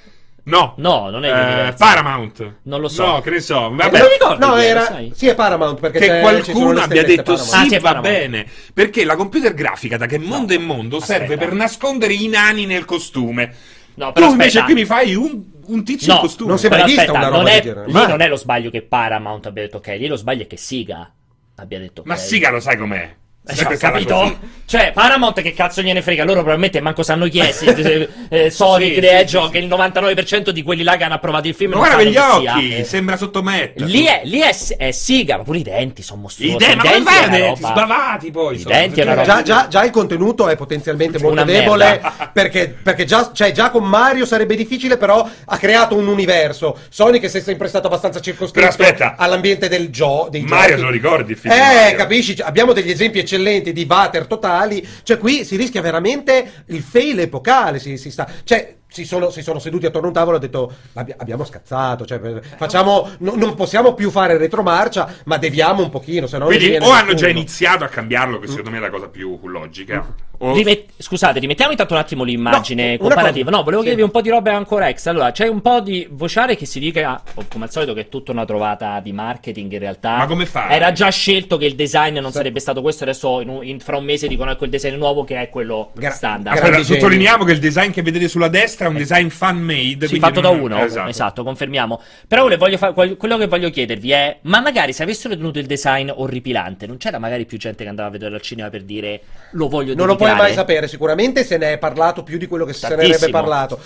No. No, non è Eh. Paramount. Non lo so. No, che ne so. Eh, Vabbè. me lo ricordi No, era, sai? Sì, è Paramount perché che qualcuno abbia detto Paramount. Ah, sì, è va Paramount. bene perché la computer grafica da che mondo in mondo serve aspetta. per nascondere i nani nel costume No, tu però invece aspetta. qui mi fai un, un tizio No, in costume non si è mai vista aspetta, una roba non del è, lì Mai. non è lo sbaglio che Paramount abbia detto ok, lì lo sbaglio è che Siga abbia detto ok. ma Siga lo sai com'è Eh, stata capito? così. Cioè, Paramount che cazzo gliene frega? Loro probabilmente manco sanno chi è. se- se- eh, Sonic, Sì, The sì, Hedgehog, sì, il 99% di quelli là che hanno approvato il film. ma non guarda chi occhi sia. Eh, sembra sottometta Lì è, lì è, è Siga, ma pure i denti sono mostruosi. i denti ma I come denti fai è a una denti sbavati poi I sono. denti Cioè, roba- Già, già- già il contenuto è potenzialmente molto Una debole merda. perché, perché già, cioè, già con Mario sarebbe difficile però ha creato un universo Sonic è sempre stato abbastanza circoscritto all'ambiente del gioco Mario giochi. lo ricordi il film eh capisci Cioè, abbiamo degli esempi eccellenti di Vater totali cioè qui si rischia veramente il fail epocale si, si sta cioè si sono, si sono seduti attorno a un tavolo e hanno detto "Abbi- abbiamo scazzato cioè, per- facciamo, no- non possiamo più fare retromarcia ma deviamo un pochino se no quindi o hanno già nessuno." iniziato a cambiarlo che secondo me è la cosa più logica o Rimet- Scusate, rimettiamo intanto un attimo l'immagine No, comparativa. No, volevo Sì. chiedervi un po' di roba ancora extra. Allora, c'è un po' di vociare che si dica, oh, come al solito, che è tutta una trovata di marketing in realtà. Ma come fai? Era già scelto che il design non sarebbe stato questo, adesso in un- in- fra un mese dicono ecco il design nuovo che è quello Gra- standard. grandi Allora, sottolineiamo che il design che vedete sulla destra è un design fan made Sì, fatto da uno, esatto. esatto. confermiamo. Però le voglio fa- quello che voglio chiedervi è: ma magari se avessero tenuto il design orripilante, non c'era magari più gente che andava a vedere al cinema per dire lo voglio Non lo puoi dedicare"? mai sapere, sicuramente se ne è parlato più di quello che se ne avrebbe parlato.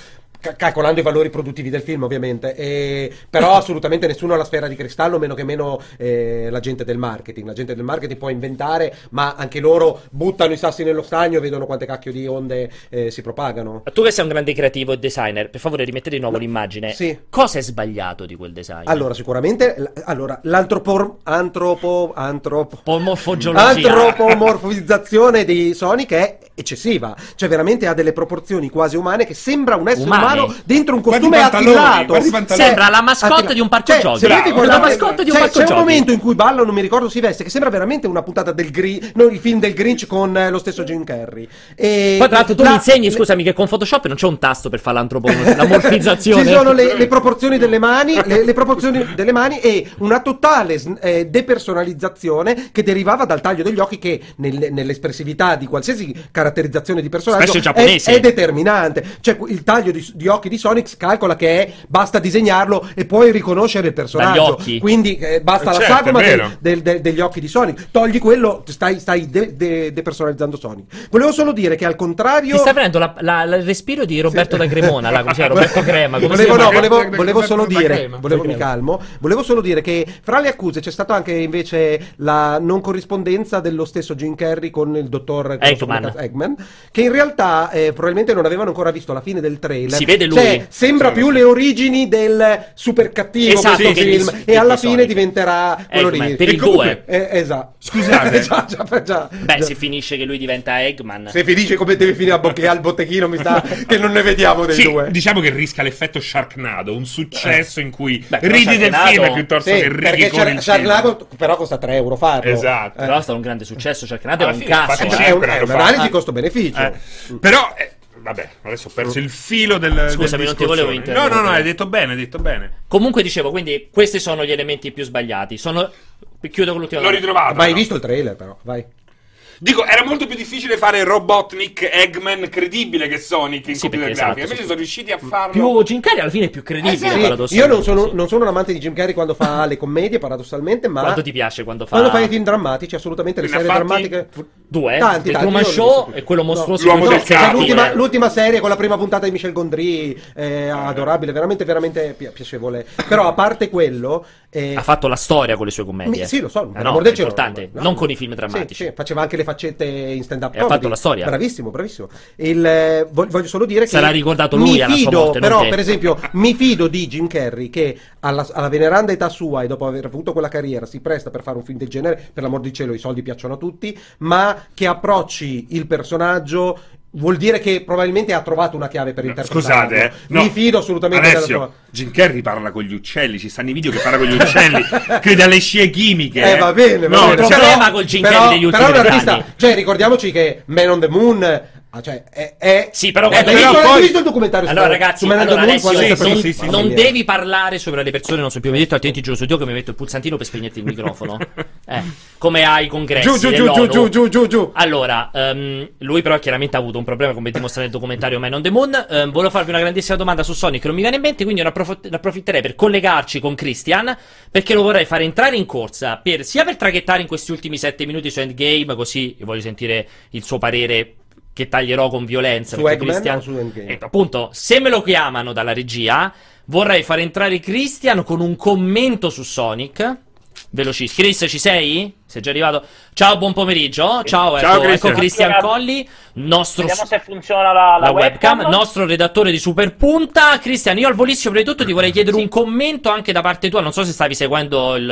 Ca- Calcolando i valori produttivi del film, ovviamente, E- però assolutamente nessuno ha la sfera di cristallo, meno che meno eh, la gente del marketing. La gente del marketing può inventare, ma anche loro buttano i sassi nello stagno e vedono quante cacchio di onde eh, si propagano. Tu che sei un grande creativo e designer, per favore rimettete di nuovo l'immagine. Sì. Cosa è sbagliato di quel design? Allora, sicuramente, l- allora, l'antropo, antropo, antropo. Antropomorfizzazione di Sonic è eccessiva, cioè veramente ha delle proporzioni quasi umane che sembra un essere Umane? umano dentro un costume attillato. Sembra la mascotte Attilla- di un parco cioè, giochi. se Bravo. guardate- La mascotte di un c'è- parco C'è un giochi. momento in cui balla, non mi ricordo si veste, che sembra veramente una puntata del Grinch, no, il film del Grinch con eh, lo stesso Jim Carrey. E Poi tra l'altro tu la- mi insegni, le- scusami, che con Photoshop non c'è un tasto per fare l'antropomorfizzazione. Ci sono le, le proporzioni delle mani, le, le proporzioni delle mani e una totale eh, depersonalizzazione che derivava dal taglio degli occhi che nel- nell'espressività di qualsiasi caratterizzazione di personaggio è, giapponese. è determinante. Cioè il taglio di, di occhi di Sonic calcola che è basta disegnarlo e puoi riconoscere il personaggio. Dagli occhi. Quindi eh, basta Eh, la certo, sagoma del- del- del- degli occhi di Sonic. Togli quello, stai, stai de- de- depersonalizzando Sonic. Volevo solo dire che al contrario... Ti sta prendendo la- la- la- il respiro di Roberto da Cremona, si chiama? Roberto Crema. Volevo, no, volevo, volevo solo dire, volevo, mi calmo, volevo solo dire che fra le accuse c'è stata anche invece la non corrispondenza dello stesso Jim Carrey con il dottor Eggman. Eggman, che in realtà eh, probabilmente non avevano ancora visto la fine del trailer. Si vede lui. Cioè, sembra Sì, più sì. le origini del super cattivo Esatto, questo che film, e alla fine Sonic. diventerà quello Eggman, lì. per E il comunque- 2. eh, esatto. Scusate. già, già, già, Beh, già. si finisce che lui diventa Eggman. Se finisce come deve finire a bocche- al botteghino, mi sta che non ne vediamo dei Sì, due. diciamo che rischia l'effetto Sharknado, un successo in cui Beh, ridi del film piuttosto Sì, che ridi perché con Char- il Sharknado però costa 3 euro farlo. Esatto. Però è stato un grande successo. Sharknado è un cazzo. eh. È, un'analisi costo-beneficio. Eh, però, eh, vabbè, adesso ho perso il filo del Scusami, del non ti volevo interrompere. No, no, no, hai detto bene, hai detto bene. Comunque dicevo, quindi questi sono gli elementi più sbagliati. Sono... Chiudo con l'ultima L'ho ritrovato. Ma hai no. visto il trailer però, vai. Dico, era molto più difficile fare Robotnik Eggman credibile che Sonic in Sì, computer perché grafica. esatto, Invece sì. sono riusciti a farlo. Più Jim Carrey alla fine è più credibile. Eh sì, io non sono, sì. non sono un amante di Jim Carrey quando fa le commedie, paradossalmente, ma Quanto ti piace quando fa... quando fa i film drammatici, assolutamente le serie fatti drammatiche. Due, eh? Tanti, il tanti, Truman Show e quello No. mostruoso L'uomo di del Cioè, Cazzo. l'ultima, eh. l'ultima serie con la prima puntata di Michel Gondry, eh, adorabile, veramente, veramente pi- piacevole. Però a parte quello, eh, Ha fatto la storia con le sue commedie. mi- sì, lo so, Eh per no, è importante, No. non con i film Sì, drammatici. sì, faceva anche le faccette in stand-up E ha fatto la storia. Bravissimo, bravissimo. Il, eh, vo- voglio solo dire che Sarà ricordato lui mi alla sua fido, morte, non però, per esempio, mi fido di Jim Carrey che alla, alla veneranda età sua e dopo aver avuto quella carriera si presta per fare un film del genere. Per l'amor di cielo, i soldi piacciono a tutti, ma che approcci il personaggio. Vuol dire che probabilmente ha trovato una chiave per interpretarlo. Scusate, eh. No. mi fido assolutamente Alessio, della sua. Jim Carrey parla con gli uccelli, ci stanno i video che parla con gli uccelli, crede alle scie chimiche. Eh, va bene, va No, bene. il problema col Jim però, Carrey degli ultimi però un artista, cioè ricordiamoci che Man on the Moon ah, cioè, è, è Sì, però visto, però poi- visto il documentario Allora, ragazzi, allora? Alessio, sì, sì, sì, sì, non devi parlare sopra le persone, non so più, mi hai detto, altrimenti giuro su Dio che mi metto il pulsantino per spegnerti il microfono. eh, come ai congressi giù giù giù giù giù giù giù Allora, ehm, lui però chiaramente ha avuto un problema, come dimostra nel documentario Man on the Moon. Ehm, volevo farvi una grandissima domanda su Sonic, non mi viene in mente, quindi ne approf- ne approfitterei per collegarci con Christian, perché lo vorrei fare entrare in corsa, per, sia per traghettare in questi ultimi sette minuti su Endgame, così voglio sentire il suo parere che taglierò con violenza. Su perché Eggman Christian- su Endgame? Eh, appunto, se me lo chiamano dalla regia, vorrei far entrare Christian con un commento suOnic. Velocissimo. Chris, ci sei? Sei già arrivato? Ciao, buon pomeriggio. Ciao, ecco, Ciao, ecco Christian. Christian Ragazzi. Colli, nostro Vediamo se funziona la, la la webcam, webcam. nostro redattore di Superpunta. Cristian, io al volissimo prima di tutto ti vorrei chiedere un commento anche da parte tua. Non so se stavi seguendo il-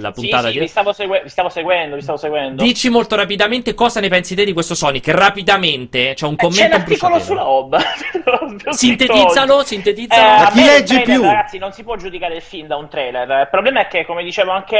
la Sì, puntata. sì, di- vi stavo, segue- vi stavo seguendo, vi stavo seguendo. Dici molto rapidamente cosa ne pensi te di questo Sonic. Rapidamente, c'è un Eh, commento. C'è l'articolo sulla Hob. Sintetizzalo, Eh, sintetizzalo. Ma a chi legge trailer, più? Ragazzi, non si può giudicare il film da un trailer. Il problema è che, come dicevo anche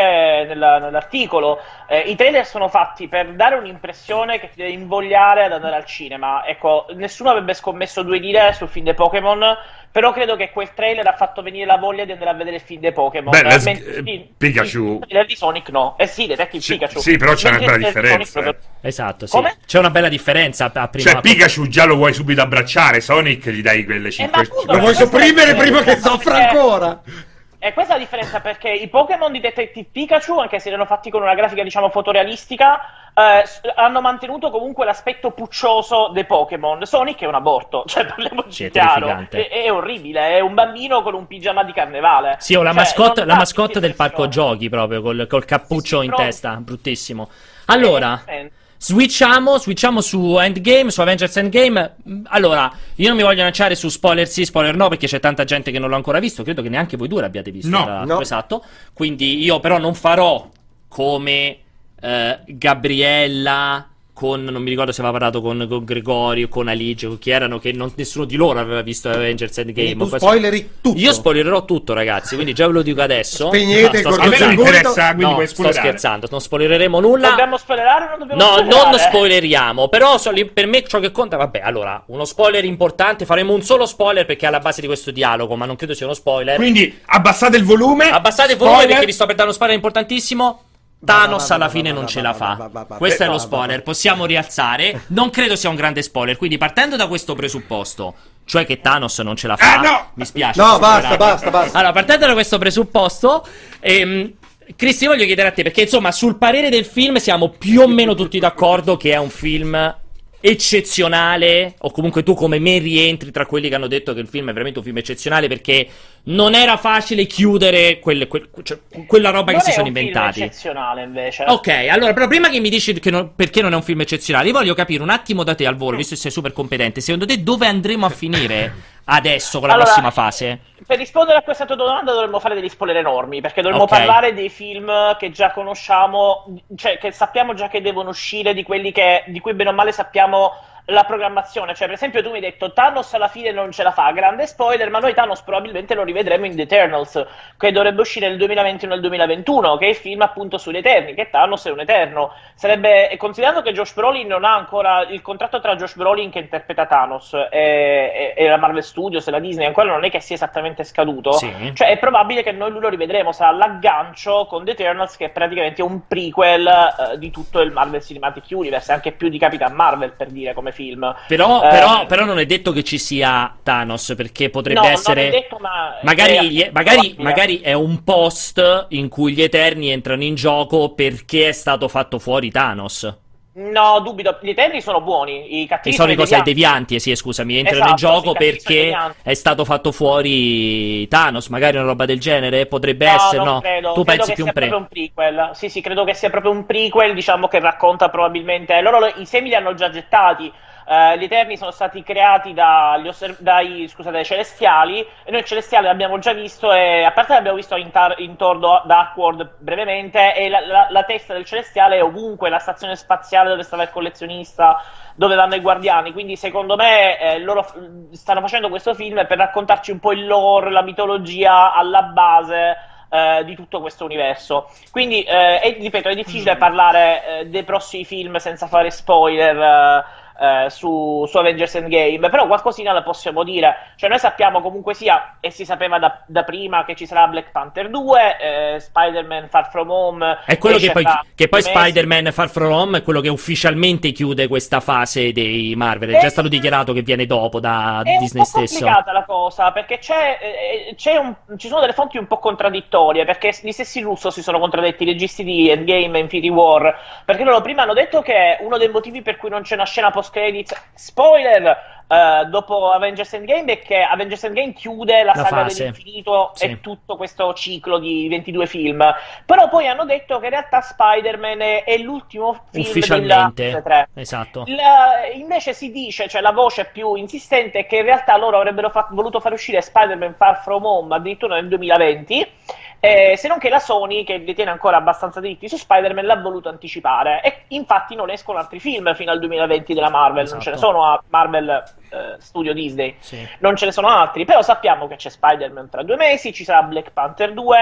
nella- nell'articolo, eh, i trailer sono fatti per dare un'impressione che ti deve invogliare ad andare al cinema. Ecco, nessuno avrebbe scommesso due lire sul film dei Pokémon, però credo che quel trailer ha fatto venire la voglia di andare a vedere il film dei Pokémon. Beh, eh, il film- Pikachu. Il trailer di Sonic no. Eh sì, Detective Sì, Pikachu. sì, però c'è una bella differenza, Sonic proprio- Esatto, sì. Come? C'è una bella differenza a prima Cioè, Pikachu già lo vuoi subito abbracciare, Sonic gli dai quelle Eh, 5 ma appunto, lo vuoi sopprimere prima che soffra perché- ancora E questa è la differenza perché i Pokémon di Detective Pikachu, anche se erano fatti con una grafica diciamo fotorealistica, eh, hanno mantenuto comunque l'aspetto puccioso dei Pokémon. Sonic è un aborto, cioè parliamoci è chiaro. È, è orribile, è un bambino con un pigiama di carnevale. Sì, ho la Cioè, mascotte, la mascotte del parco giochi proprio, col, col cappuccio Sì, sì, in proprio. testa, bruttissimo. Allora, Eh, switchiamo, switchiamo su Endgame, su Avengers Endgame. Allora, io non mi voglio lanciare su spoiler sì, spoiler no, perché c'è tanta gente che non l'ha ancora visto, credo che neanche voi due l'abbiate visto. No, tra no. Esatto, quindi io però non farò come eh, Gabriella... Con, non mi ricordo se aveva parlato con, con Gregorio, con Alice, con chi erano, che non- nessuno di loro aveva visto Avengers Endgame. Tu spoileri tutto io spoilerò tutto, ragazzi, quindi già ve lo dico adesso. Spegnete il sto A me non scherzando. interessa, quindi No, puoi sto scherzando, non spoilereremo nulla. Dobbiamo spoilerare o non dobbiamo No, spoilerare? non spoileriamo, però so- per me ciò che conta, vabbè, allora, uno spoiler importante, faremo un solo spoiler perché è alla base di questo dialogo, ma non credo sia uno spoiler. Quindi abbassate il volume. Abbassate il volume Spoiler. perché vi sto per dare uno spoiler importantissimo. Thanos alla fine non ce la fa. Questo è lo spoiler, possiamo rialzare. Non credo sia un grande spoiler, quindi partendo da questo presupposto, cioè che Thanos non ce la fa, Ah, no! mi spiace. No, basta, basta, basta. Allora, partendo da questo presupposto, ehm, Cristi, voglio chiedere a te, perché insomma, sul parere del film siamo più o meno tutti d'accordo che è un film eccezionale, o comunque tu come me rientri tra quelli che hanno detto che il film è veramente un film eccezionale perché non era facile chiudere quelle- quel- cioè, quella roba Non che si è sono un film inventati. eccezionale invece. Ok, allora, però prima che mi dici che non- perché non è un film eccezionale, io voglio capire un attimo da te al volo, visto che sei super competente, secondo te dove andremo a finire adesso con la Allora, prossima fase? Per rispondere a questa tua domanda dovremmo fare degli spoiler enormi, perché dovremmo Ok. parlare dei film che già conosciamo, cioè che sappiamo già che devono uscire, di quelli che, di cui bene o male sappiamo la programmazione. Cioè, per esempio, tu mi hai detto Thanos alla fine non ce la fa, grande spoiler, ma noi Thanos probabilmente lo rivedremo in The Eternals, che dovrebbe uscire nel 2020 o nel 2021, che è il film appunto sugli Eterni, che Thanos è un Eterno. Sarebbe, considerando che Josh Brolin non ha ancora il contratto tra Josh Brolin che interpreta Thanos e, e- e la Marvel Studios e la Disney, ancora non è che sia esattamente scaduto. Sì. Cioè, è probabile che noi lui lo rivedremo. Sarà l'aggancio con The Eternals, che è praticamente un prequel eh, di tutto il Marvel Cinematic Universe, anche più di Capitan Marvel per dire come film. Però, Eh, però, però non è detto che ci sia Thanos, perché potrebbe no, essere... detto, ma Magari, è magari, magari è un post in cui gli Eterni entrano in gioco perché è stato fatto fuori Thanos. No, dubito. Gli Eterni sono buoni. I E cattivi sono i cose devianti. devianti, eh, sì, scusami, entrano Esatto, in gioco perché è stato fatto fuori Thanos, magari una roba del genere, potrebbe No, essere, no? credo. Tu credo pensi più un pre? un prequel. Sì, sì, credo che sia proprio un prequel, diciamo che racconta probabilmente. Loro lo- i semi li hanno già gettati. Eh, gli Eterni sono stati creati dagli osser- dai, scusate, dai Celestiali. E noi Celestiali l'abbiamo già visto. E a parte l'abbiamo visto in, tar- in Thor Do- Darkworld brevemente. E la, la- la testa del Celestiale è ovunque, la stazione spaziale dove stava il collezionista, dove vanno i guardiani. Quindi, secondo me, eh, loro f- stanno facendo questo film per raccontarci un po' il lore, la mitologia alla base eh, di tutto questo universo. Quindi, eh, è, ripeto, è difficile parlare eh, dei prossimi film senza fare spoiler. Eh, su, su Avengers Endgame, però qualcosina la possiamo dire. Cioè, noi sappiamo comunque sia, e si sapeva da, da prima, che ci sarà Black Panther 2, eh, Spider-Man Far From Home. È quello che poi, che poi. Spider-Man Far From Home è quello che ufficialmente chiude questa fase dei Marvel. È già Eh, stato dichiarato che viene dopo da È Disney stesso. complicata la cosa perché c'è, eh, c'è un- ci sono delle fonti un po' contraddittorie perché gli stessi russo si sono contraddetti, i registi di Endgame e Infinity War perché loro prima hanno detto che uno dei motivi per cui non c'è una scena post credits spoiler eh, dopo Avengers Endgame è che Avengers Endgame chiude la, La saga fase. dell'infinito Sì. e tutto questo ciclo di 22 film però poi hanno detto che in realtà Spider-Man è, è l'ultimo film Ufficialmente. della fase 3 Esatto. la- invece si dice, cioè la voce più insistente, è che in realtà loro avrebbero fa- voluto far uscire Spider-Man Far From Home addirittura nel 2020. Eh, se non che la Sony, che detiene ancora abbastanza diritti su Spider-Man, l'ha voluto anticipare. E infatti non escono altri film fino al 2020 della Marvel, non ce ne Esatto. sono a Marvel eh, Studio Disney Sì. non ce ne sono altri, però sappiamo che c'è Spider-Man tra due mesi, ci sarà Black Panther 2,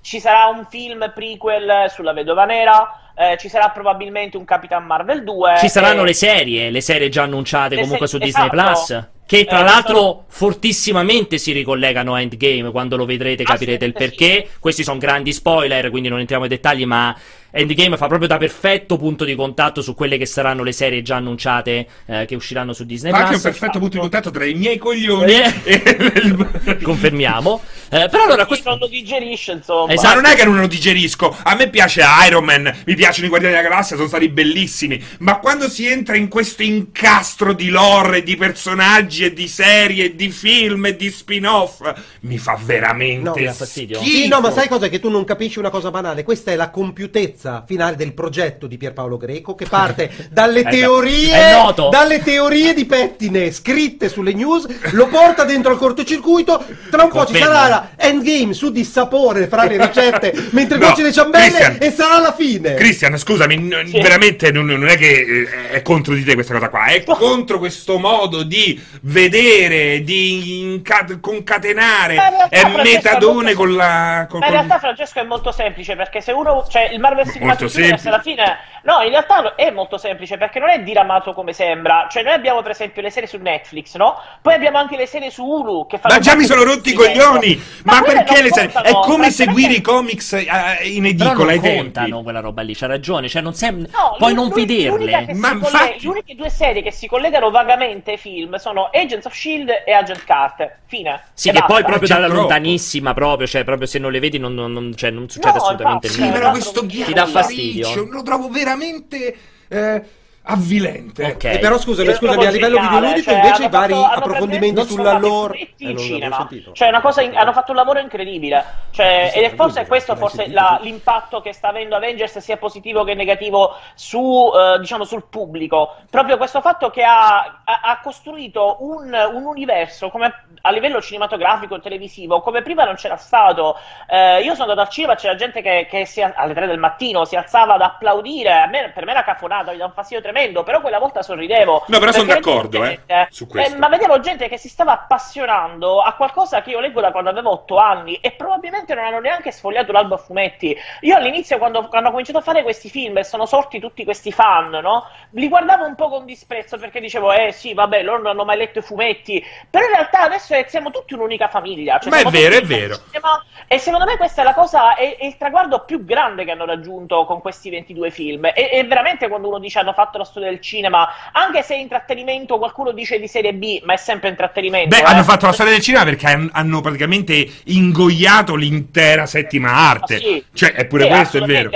ci sarà un film prequel sulla Vedova Nera, eh, ci sarà probabilmente un Capitan Marvel 2. Ci saranno e- le serie, le serie già annunciate Le comunque su serie- Disney esatto. Plus. Che tra Eh, l'altro sono- fortissimamente si ricollegano a Endgame. Quando lo vedrete capirete il perché. Questi sono grandi spoiler, quindi non entriamo nei dettagli. Ma Endgame fa proprio da perfetto punto di contatto su quelle che saranno le serie già annunciate eh, che usciranno su Disney Fa anche un perfetto punto di contatto tra i miei coglioni Eh. e il... Confermiamo. Eh, però allora questo. non lo digerisce, insomma. Esatto. Ma non è che non lo digerisco. A me piace Iron Man, mi piacciono i Guardiani della Galassia, sono stati bellissimi. Ma quando si entra in questo incastro di lore, e di personaggi e di serie, e di film e di spin-off, mi fa veramente No, mi fastidio. schifo. Sì, no, ma sai cosa? Che tu non capisci una cosa banale. Questa è la compiutezza finale del progetto di Pierpaolo Greco che parte dalle teorie, è dalle teorie di pettine scritte sulle news, lo porta dentro al cortocircuito. Tra un po' ci Confermo. sarà la endgame su dissapore fra le ricette mentre No, cuoci le ciambelle Christian. e sarà la fine. Cristian, scusami, n- Sì. veramente non, non è che eh, è contro di te questa cosa qua, è contro questo modo di vedere, di inca- concatenare, realtà, è Francesco, metadone molto- con la... con- Ma in con- realtà, Francesco, è molto semplice perché se uno. Cioè, il Marvel Molto semplice. alla fine. No, in realtà è molto semplice perché non è diramato come sembra. Cioè, noi abbiamo, per esempio, le serie su Netflix, no? Poi abbiamo anche le serie su Hulu che fanno. Ma già mi sono rotti i coglioni! Ma, quelle perché le serie? È come perché- seguire i comics eh, in Però edicola ai non tempi. contano quella roba lì, c'ha ragione. Cioè, non sem- No, puoi non vederle. Ma infatti- le uniche due serie che si collegano vagamente ai film sono Agents of Shield e Agent Carter. Fine. Sì, E che basta. poi proprio dalla lontanissima, proprio, cioè, proprio se non le vedi non, non- non- cioè, non succede No, assolutamente infatti, Sì, nulla. però questo Ti dà fastidio? lo trovo veramente... eh, avvilente. Ok. Eh, però scusami, scusami, a livello videoludico cioè, invece i vari fatto- approfondimenti sulla lore fumetti eh, cinema. Cioè, una cosa in- hanno fatto un lavoro incredibile. Cioè, ed è forse questo forse la- l'impatto che sta avendo Avengers sia positivo che negativo su, eh, diciamo, sul pubblico. Proprio questo fatto che ha, ha- ha costruito un, un universo come a livello cinematografico e televisivo come prima non c'era stato. Eh, io sono andato al cinema, c'era gente che, che si, alle 3 del mattino si alzava ad applaudire. A me- per me era cafonata, mi dà un fastidio tremendo, però quella volta sorridevo. No, però sono d'accordo, gente- eh, su questo. ma vedevo gente che si stava appassionando a qualcosa che io leggo da quando avevo 8 anni e probabilmente non hanno neanche sfogliato l'albo a fumetti. Io all'inizio, quando, quando ho cominciato a fare questi film e sono sorti tutti questi fan, no? Li guardavo un po' con disprezzo perché dicevo, eh sì, vabbè, loro non hanno mai letto i fumetti. Però in realtà adesso è- siamo tutti un'unica famiglia. Cioè Ma è vero, è vero. cinema, E secondo me questa è la cosa, è, è il traguardo più grande che hanno raggiunto con questi 22 film. E, e veramente quando uno dice hanno fatto la storia del cinema, anche se è intrattenimento, qualcuno dice di serie B, ma è sempre intrattenimento. Beh, eh. hanno fatto la storia del cinema perché han- hanno praticamente ingoiato l'intera settima arte. Ah, sì. Cioè, è pure Sì, questo, è vero.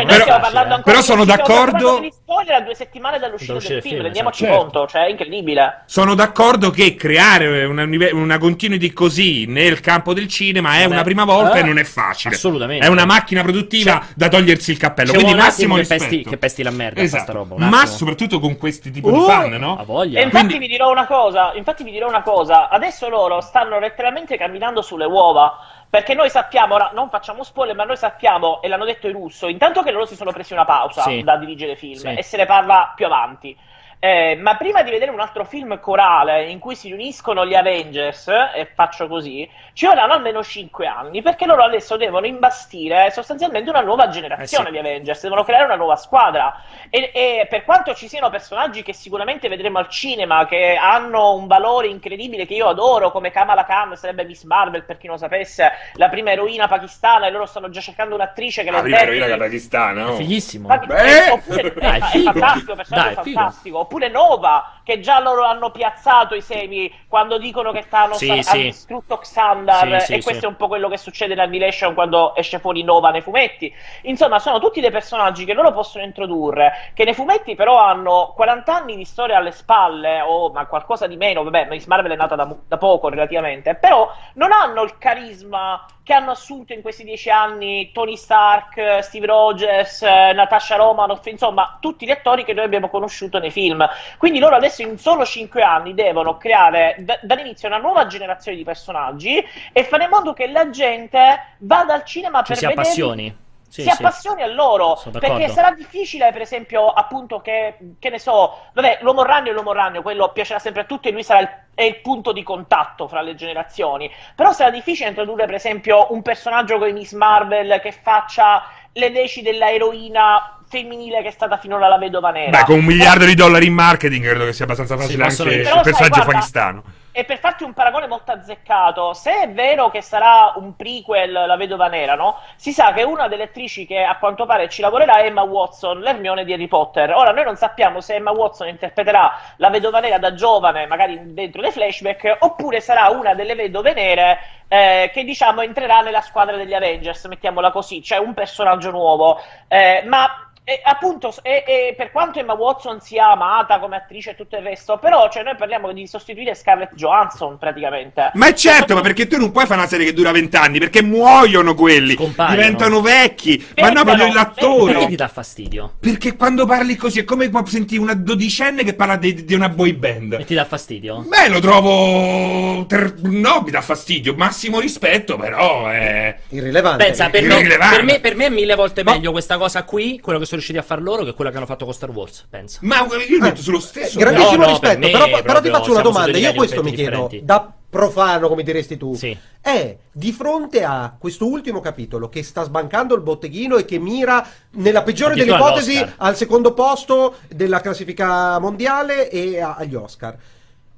Cioè, Però- stiamo parlando ancora però sono d'accordo- di spoiler a due settimane dall'uscita Dall'uscita del film, film, rendiamoci esatto. conto, cioè è incredibile. Sono d'accordo che creare una, una continuity così nel campo del cinema è Vabbè. una prima volta Eh, e non è facile. assolutamente. È una macchina produttiva da togliersi il cappello. Quindi massimo che pesti, che pesti la merda Esatto. questa roba. Ma soprattutto con questi tipi di Uh! fan, no? Ha voglia. E infatti Quindi- vi dirò una cosa, infatti vi dirò una cosa, adesso loro stanno letteralmente camminando sulle uova, perché noi sappiamo, ora non facciamo spoiler, ma noi sappiamo, e l'hanno detto i russo, intanto che loro si sono presi una pausa Sì. da dirigere film, Sì. e se ne parla più avanti. Eh, ma prima di vedere un altro film corale in cui si riuniscono gli Avengers, e faccio così, ci vorranno almeno 5 anni, perché loro adesso devono imbastire sostanzialmente una nuova generazione Eh sì. di Avengers, devono creare una nuova squadra. E, e per quanto ci siano personaggi che sicuramente vedremo al cinema, che hanno un valore incredibile, che io adoro, come Kamala Khan, sarebbe Miss Marvel, per chi non lo sapesse, la prima eroina pakistana, e loro stanno già cercando un'attrice che La le prima eroina interpreti. pakistana, no? Fighissimo. Ma- Beh! oppure, Dai, è, figo. fantastico, personaggio Dai, fantastico. Oppure Nova, che già loro hanno piazzato i semi quando dicono che Thanos Sì, ha, sì. distrutto Xandar. Sì, e questo è un po' quello che succede in Annihilation quando esce fuori Nova nei fumetti. Insomma, sono tutti dei personaggi che loro possono introdurre, che nei fumetti però hanno 40 anni di storia alle spalle, o ma qualcosa di meno. Vabbè, Miss Marvel è nata da, da poco relativamente, però non hanno il carisma che hanno assunto in questi dieci anni Tony Stark, Steve Rogers, eh, Natasha Romanoff, insomma, tutti gli attori che noi abbiamo conosciuto nei film. Quindi loro adesso in solo cinque anni devono creare da- dall'inizio una nuova generazione di personaggi e fare in modo che la gente vada al cinema Ci per si vederli appassioni. Sì, si sì. appassioni a loro perché sarà difficile per esempio appunto che, che ne so vabbè l'uomo ragno è l'uomo ragno quello piacerà sempre a tutti e lui sarà il, è il punto di contatto fra le generazioni però sarà difficile introdurre per esempio un personaggio come Miss Marvel che faccia le veci della eroina femminile che è stata finora la vedova nera Beh, con un miliardo di dollari in marketing credo che sia abbastanza facile possono anche il sai, personaggio guarda, pakistano. E per farti un paragone molto azzeccato, se è vero che sarà un prequel La Vedova Nera, no? Si sa che una delle attrici che a quanto pare ci lavorerà è Emma Watson, l'Hermione di Harry Potter. Ora, noi non sappiamo se Emma Watson interpreterà la Vedova Nera da giovane, magari dentro dei flashback, oppure sarà una delle Vedove Nere eh, che, diciamo, entrerà nella squadra degli Avengers, mettiamola così, cioè un personaggio nuovo. Eh, ma... E appunto, e, e per quanto Emma Watson sia amata come attrice e tutto il resto, però cioè, noi parliamo di sostituire Scarlett Johansson praticamente. Ma è certo, ma perché tu non puoi fare una serie che dura vent'anni? Perché muoiono quelli, Scompaiono. diventano vecchi. Ma no, proprio l'attore. Perché ti dà fastidio? Perché quando parli così è come senti una dodicenne che parla di, di una boy band. E ti dà fastidio? Beh, lo trovo. ter- No, mi dà fastidio. Massimo rispetto, però. È... Irrilevante. Pensa, per me, Irrilevante. per, me, per me è mille volte Ma- meglio questa cosa qui, quello che sono riusciti a far loro, che quello che hanno fatto con Star Wars. Pensa. Ma io mi metto sullo stesso. Eh, grandissimo No, no, rispetto, per però, però proprio ti faccio una domanda. Io questo mi chiedo, differenti. da profano, come diresti tu, Sì. è di fronte a questo ultimo capitolo che sta sbancando il botteghino e che mira, nella peggiore delle ipotesi, al secondo posto della classifica mondiale e a- agli Oscar.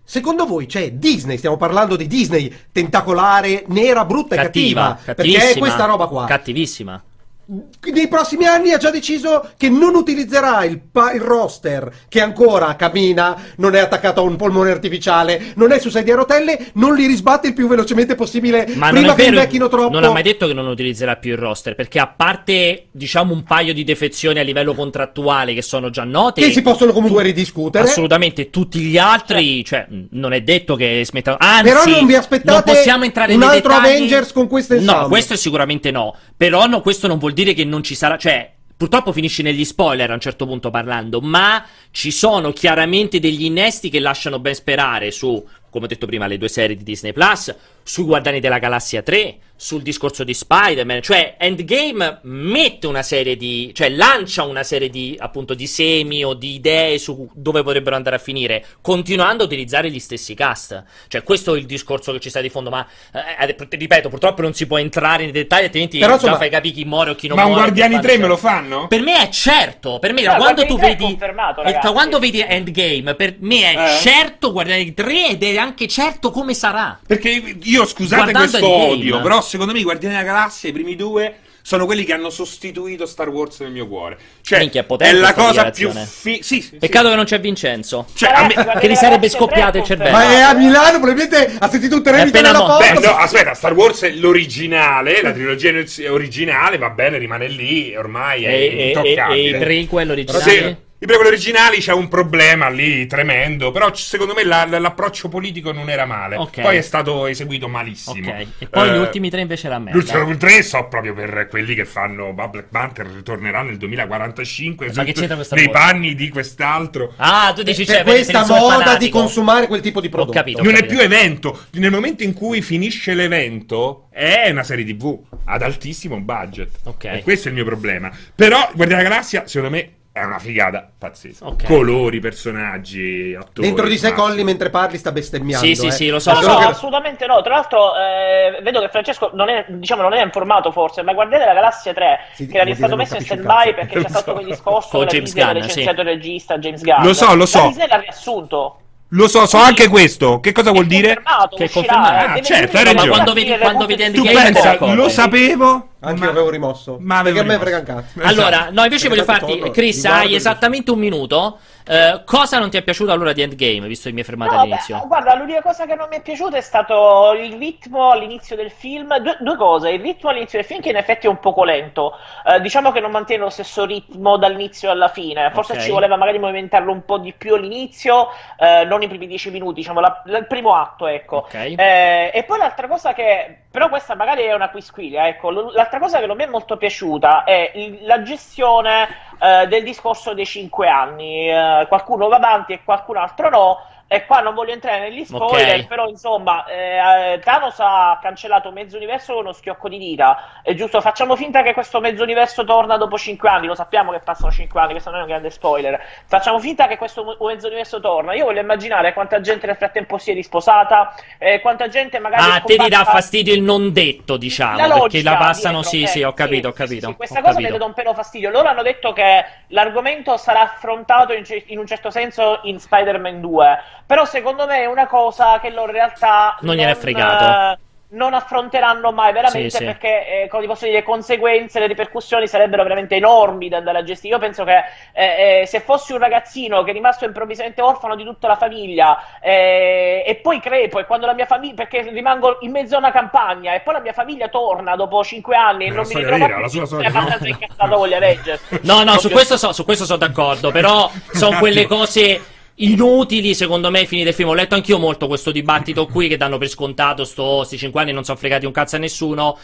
Secondo voi c'è Disney, stiamo parlando di Disney, tentacolare, nera, brutta e Cattiva, cattiva, perché è questa roba qua. Cattivissima. Nei prossimi anni ha già deciso che non utilizzerà il, pa- il roster che ancora cammina, non è attaccato a un polmone artificiale, non è su sedie a rotelle, non li risbatte il più velocemente possibile Ma prima che invecchino troppo. non ha mai detto che non utilizzerà più il roster, perché a parte, diciamo, un paio di defezioni a livello contrattuale che sono già note, che si possono comunque ridiscutere. assolutamente tutti gli altri, cioè, non è detto che smettano. Anzi, Però non vi aspettate non possiamo entrare un altro dettagli. Avengers con ensemble? No, questo sicuramente no. Però no, questo non vuol dire che non ci sarà, cioè, Purtroppo finisci negli spoiler a un certo punto parlando, ma ci sono chiaramente degli innesti che lasciano ben sperare su, come ho detto prima, le due serie di Disney Plus, sui Guardiani della Galassia 3, sul discorso di Spider-Man, cioè Endgame mette una serie di, cioè lancia una serie di, appunto, di semi o di idee su dove potrebbero andare a finire, continuando a utilizzare gli stessi cast. Cioè questo è il discorso che ci sta di fondo, ma eh, ripeto, purtroppo non si può entrare nei dettagli, altrimenti Però, già insomma, fai capire chi muore o chi non Ma un muore. Guardiani che 3 me lo fanno- per me è certo, per me No, da quando tu Guardiani 3 è vedi confermato, eh, da quando vedi Endgame, per me è Eh? certo Guardiani 3 ed è anche certo come sarà. Perché io, scusate Guardando questo Endgame. odio, però secondo me i Guardiani della Galassia, i primi due, sono quelli che hanno sostituito Star Wars nel mio cuore. Cioè, Minchia, è potente è la cosa più... Fi- sì, sì, Peccato sì. che non c'è Vincenzo. Cioè, a me- che gli sarebbe scoppiato il 3 cervello. Ma è a. Milano, probabilmente ha sentito un appena nella mo- porta. Beh, no, aspetta, Star Wars è l'originale, la trilogia originale, va bene, rimane lì, ormai è E, e, e, intoccabile. e i prequel Sì, originali? I prequel originali c'è un problema lì tremendo, però secondo me la- la- l'approccio politico non era male. Ok. Poi è stato eseguito malissimo. Ok, e poi Eh, gli ultimi tre invece la merda. L'ultimo tre so proprio per quelli che fanno Black Panther ritornerà nel 2045 Ma che c'entra questa nei panni di quest'altro. Ah, tu dici C'è cioè, questa moda di consumare quel tipo di prodotto. capito. non è capito. più evento. Nel momento in cui finisce l'evento, è una serie TV ad altissimo budget. Ok. E questo è il mio problema. Però, Guardiani della Galassia, secondo me, è una figata pazzesca. Ok. Colori, personaggi, attori. Dentro di sé massimo. Colli mentre parli sta bestemmiando. Sì, sì, eh. sì, lo so, No, no, so. assolutamente no. Tra l'altro, eh, vedo che Francesco non è, diciamo, non è informato forse, ma guardate la Galassia 3, Sì, che era vuol stato dire messo in stand-by perché c'è Lo stato so. quel discorso Con James Gunn, sì. licenziato il regista James Gunn. Lo so, lo so. La Disney l'ha riassunto. Lo so, so anche questo. Che cosa vuol dire? Che è confermato. eh, Ah, certo, dire hai che ragione. la Quando vedi- quando vedi Tu pensa, lo sapevo. Anche ma- io avevo rimosso. Ma avevo Perché a me rimosso. frega un cazzo. Esatto. Allora, no, invece voglio Esatto, farti, torno, Chris, hai esattamente un minuto. Eh, cosa non ti è piaciuto allora di Endgame, visto che mi hai fermato No, all'inizio? beh, guarda, l'unica cosa che non mi è piaciuta è stato il ritmo all'inizio del film. Due, due cose: il ritmo all'inizio del film, che in effetti è un poco lento. Eh, diciamo che non mantiene lo stesso ritmo dall'inizio alla fine. Forse Ok. ci voleva magari movimentarlo un po' di più all'inizio, eh, non i primi dieci minuti, diciamo, la- la- il primo atto, ecco. Ok. Eh, e poi l'altra cosa che, però questa magari è una quisquilia, ecco, l- l'altra cosa che non mi è molto piaciuta è la gestione eh, del discorso dei cinque anni. Eh, qualcuno va avanti e qualcun altro no. E qua non voglio entrare negli spoiler, Ok. però insomma, eh, Thanos ha cancellato mezzo universo con uno schiocco di dita. È giusto, facciamo finta che questo mezzo universo torna dopo 5 anni, lo sappiamo che passano 5 anni, questo non è un grande spoiler. Facciamo finta che questo mezzo universo torna. Io voglio immaginare quanta gente nel frattempo si è risposata, eh, quanta gente magari... Ah, te ti dà fastidio il non detto, diciamo, la perché la passano, dietro, sì, eh, sì, ho capito, ho sì, sì, capito. sì, questa ho cosa capito. mi dà un pelo fastidio. Loro hanno detto che l'argomento sarà affrontato in, in un certo senso in Spider-Man 2, però secondo me è una cosa che loro in realtà Non gliene è fregato. eh, non affronteranno mai veramente Sì, sì. perché, eh, come ti posso dire, le conseguenze, le ripercussioni sarebbero veramente enormi da andare a gestire. Io penso che eh, eh, se fossi un ragazzino che è rimasto improvvisamente orfano di tutta la famiglia eh, e poi crepo e quando la mia famiglia, perché rimango in mezzo a una campagna e poi la mia famiglia torna dopo cinque anni e non mi vera, più, la sua sono storia. No, no. incazzato con gli Avengers. No, no, su questo, so- su questo sono d'accordo, però sono quelle cose inutili secondo me ai fini del film. Ho letto anch'io molto questo dibattito qui che danno per scontato sto, sti 5 anni non sono fregati un cazzo a nessuno.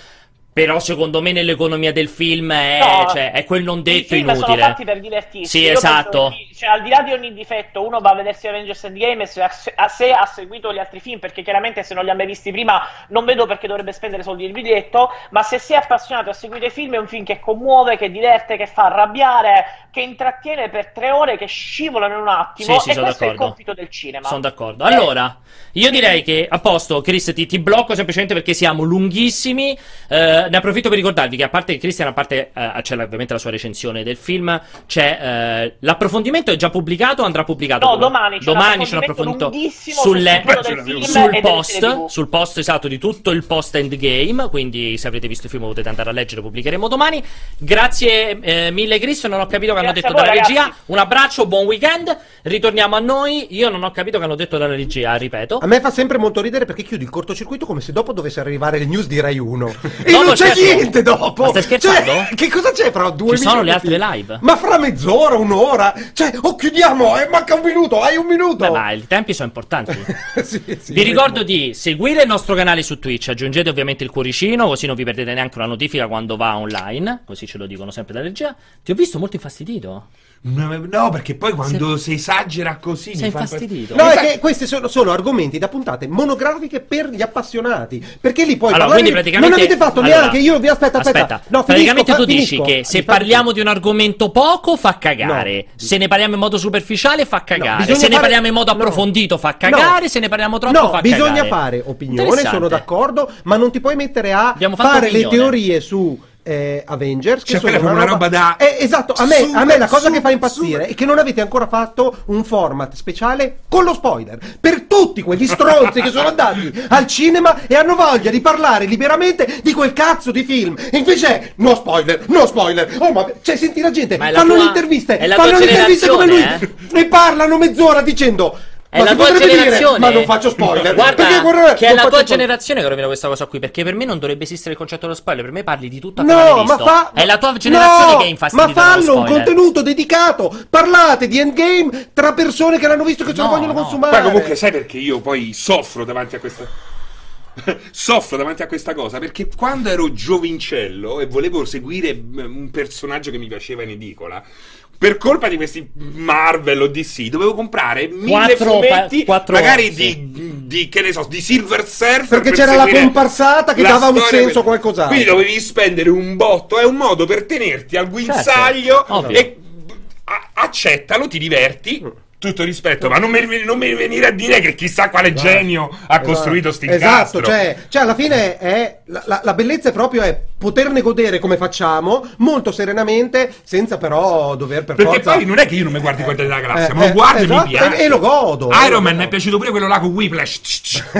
Però secondo me nell'economia del film è, No, cioè, è quel non detto I film sono inutile. fatti per divertirsi. Sì, Io esatto. che, cioè, al di là di ogni difetto, uno va a vedersi Avengers Endgame se ha, se ha seguito gli altri film, perché chiaramente se non li ha mai visti prima non vedo perché dovrebbe spendere soldi il biglietto, ma se si è appassionato a seguire i film è un film che commuove, che diverte, che fa arrabbiare, che intrattiene per tre ore, che scivolano in un attimo, Sì, sì, e sono questo è il d'accordo. compito del cinema. Sono d'accordo. Allora, io direi che a posto, Chris, ti, ti blocco semplicemente perché siamo lunghissimi. Eh, ne approfitto per ricordarvi che a parte Christian, a parte eh, c'è ovviamente la sua recensione del film, c'è eh, l'approfondimento approfondimento è già pubblicato o andrà pubblicato? No, domani c'è un Domani c'è un approfondimento sulle- sul sul post, sul post esatto di tutto il post endgame. Quindi, se avrete visto il film, potete andare a leggere. Pubblicheremo domani. Grazie eh, mille, Chris. Non ho capito che hanno detto voi, dalla regia. ragazzi. Un abbraccio, buon weekend. Ritorniamo a noi. Io non ho capito che hanno detto dalla regia, ripeto. A me fa sempre molto ridere perché chiudi il cortocircuito come se dopo dovesse arrivare le news di Rai 1. E Dopo non c'è certo. niente dopo. Ma stai scherzando? Cioè, che cosa c'è fra due Ci sono le altre live. Ma fra mezz'ora, un'ora. Cioè, oh, chiudiamo, eh, manca un minuto, hai un minuto. Beh, ma i tempi sono importanti. Sì, sì. Vi ricordo di seguire il nostro canale su Twitch, aggiungete ovviamente il cuoricino, così non vi perdete neanche una notifica quando va online, così ce lo dicono sempre da regia. Ti ho visto molto infastidito. No, no, perché poi quando si esagera così Sei mi fa infastidito. No, è che questi sono, sono argomenti da puntate monografiche per gli appassionati. Perché lì poi Allora, quindi praticamente non avete fatto allora, neanche. Io vi aspetta, aspetta. No, praticamente finisco, tu fa- dici finisco. che se parliamo di un argomento poco fa cagare, No. se ne parliamo in modo superficiale fa cagare, bisogna se ne fare- parliamo in modo no. approfondito fa cagare, No. se ne parliamo troppo No, fa bisogna cagare. fare opinione, sono d'accordo, ma non ti puoi mettere a fare le opinione. teorie su eh, Avengers. Che Cioè, sono una roba da- Eh, esatto, a me, super, a me la cosa che fa super, impazzire super. è che non avete ancora fatto un format speciale con lo spoiler. Per tutti quegli stronzi che sono andati al cinema e hanno voglia di parlare liberamente di quel cazzo di film. E invece è no spoiler, no spoiler. Oh, ma cioè, senti la gente, Ma fanno tua- le interviste, fanno le interviste come lui generazione, e parlano mezz'ora dicendo È ma la tua potrebbe dire, generazione. ma non faccio spoiler. Guarda, Perché, guarda, che è la tua spoiler. generazione che rovina questa cosa qui. Perché per me non dovrebbe esistere il concetto dello spoiler. Per me parli di tutto a No, ma visto. fa È la tua generazione no, che è infastidita Ma fallo un contenuto dedicato. Parlate di Endgame tra persone che l'hanno visto e che lo No, vogliono no. consumare. Ma comunque sai perché io poi soffro davanti a questa soffro davanti a questa cosa perché quando ero giovincello e volevo seguire mm, un personaggio che mi piaceva in edicola per colpa di questi Marvel o DC dovevo comprare mille Quattro fumetti pa- quattro- magari sì. di, di, che ne so di Silver Surfer Perché per c'era la comparsata che la dava un senso a qualcos'altro. quindi dovevi spendere un botto è un modo per tenerti al guinzaglio Certo, e a- accettalo ti diverti tutto rispetto, ma non mi, non mi venire a dire che chissà quale genio ha costruito sti Esatto, incastro. cioè, cioè alla fine è la, la- la bellezza è proprio è poterne godere come facciamo, molto serenamente, senza però dover per Perché forza poi non è che io non mi guardi Guardiani della Galassia, Eh, ma lo eh, guardo e esatto, mi piace. e- e lo godo. Iron Man mi è piaciuto pure quello là con Whiplash.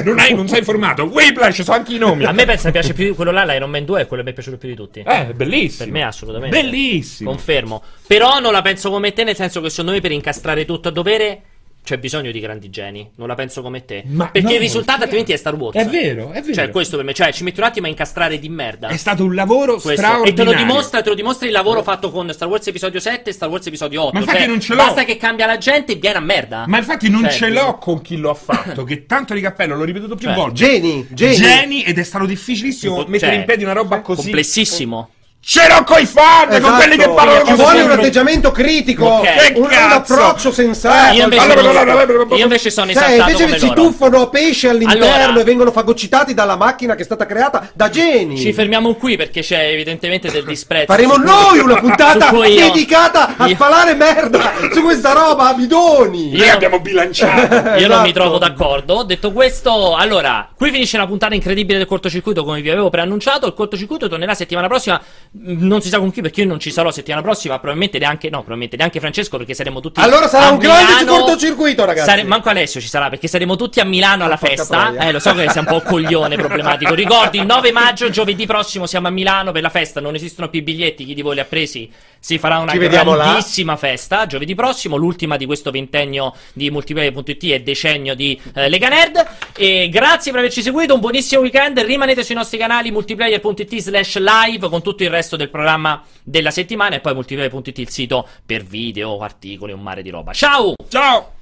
Non, hai, non sei informato. Whiplash, so anche i nomi. A me pensa piace più quello là, l'Iron Man 2 è quello che mi è piaciuto più di tutti. Eh, bellissimo. Per me assolutamente. Bellissimo. Confermo. Però non la penso come te, nel senso che secondo me per incastrare tutto a dovere c'è bisogno di grandi geni. Non la penso come te. Ma Perché no, il risultato è altrimenti è Star Wars. È vero, è vero. Cioè, questo per me. Cioè, ci metti un attimo a incastrare di merda. È stato un lavoro Questo. E te straordinario. lo dimostra, te lo dimostra il lavoro fatto con Star Wars episodio 7 e Star Wars episodio 8. Ma infatti Cioè, non ce l'ho. Basta che cambia la gente e viene a merda. Ma infatti non Cioè, ce l'ho con chi lo ha fatto, che tanto di cappello, l'ho ripetuto più Cioè, volte. Geni, geni. Geni, ed è stato difficilissimo Cioè, mettere in piedi una roba così. Complessissimo. Ce l'ho coi fan, con Esatto. quelli che parlano Ci vuole un atteggiamento critico, Ok. un, un approccio sensato. Io invece, allora, non- allora, io invece sono Cioè, invece come si tuffano a pesce all'interno Allora- e vengono fagocitati dalla macchina che è stata creata da geni. Ci fermiamo qui perché c'è evidentemente del disprezzo. Faremo noi una puntata cui io- dedicata a spalare merda su questa roba, bidoni. Noi abbiamo bilanciato. Io non mi Esatto. trovo d'accordo. Detto questo, allora, qui finisce la puntata incredibile del cortocircuito, come vi avevo preannunciato. Il cortocircuito tornerà settimana prossima. Non si sa con chi, perché io non ci sarò settimana prossima. Probabilmente neanche, no, probabilmente neanche Francesco, perché saremo tutti. Allora sarà un grande Milano. cortocircuito, ragazzi. Sare- manco Alessio ci sarà, perché saremo tutti a Milano alla porca festa. troia. Eh, lo so che sei un po' coglione problematico. Ricordi, il 9 maggio, giovedì prossimo, siamo a Milano per la festa. Non esistono più i biglietti. Chi di voi li ha presi? Si farà una là. grandissima festa. Giovedì prossimo, l'ultima di questo ventennio di multiplayer.it e decennio di eh, Lega Nerd. E grazie per averci seguito. Un buonissimo weekend. Rimanete sui nostri canali multiplayer.it slash live con tutto il resto del programma della settimana. E poi multiplayer.it il sito per video, articoli, un mare di roba. Ciao! Ciao.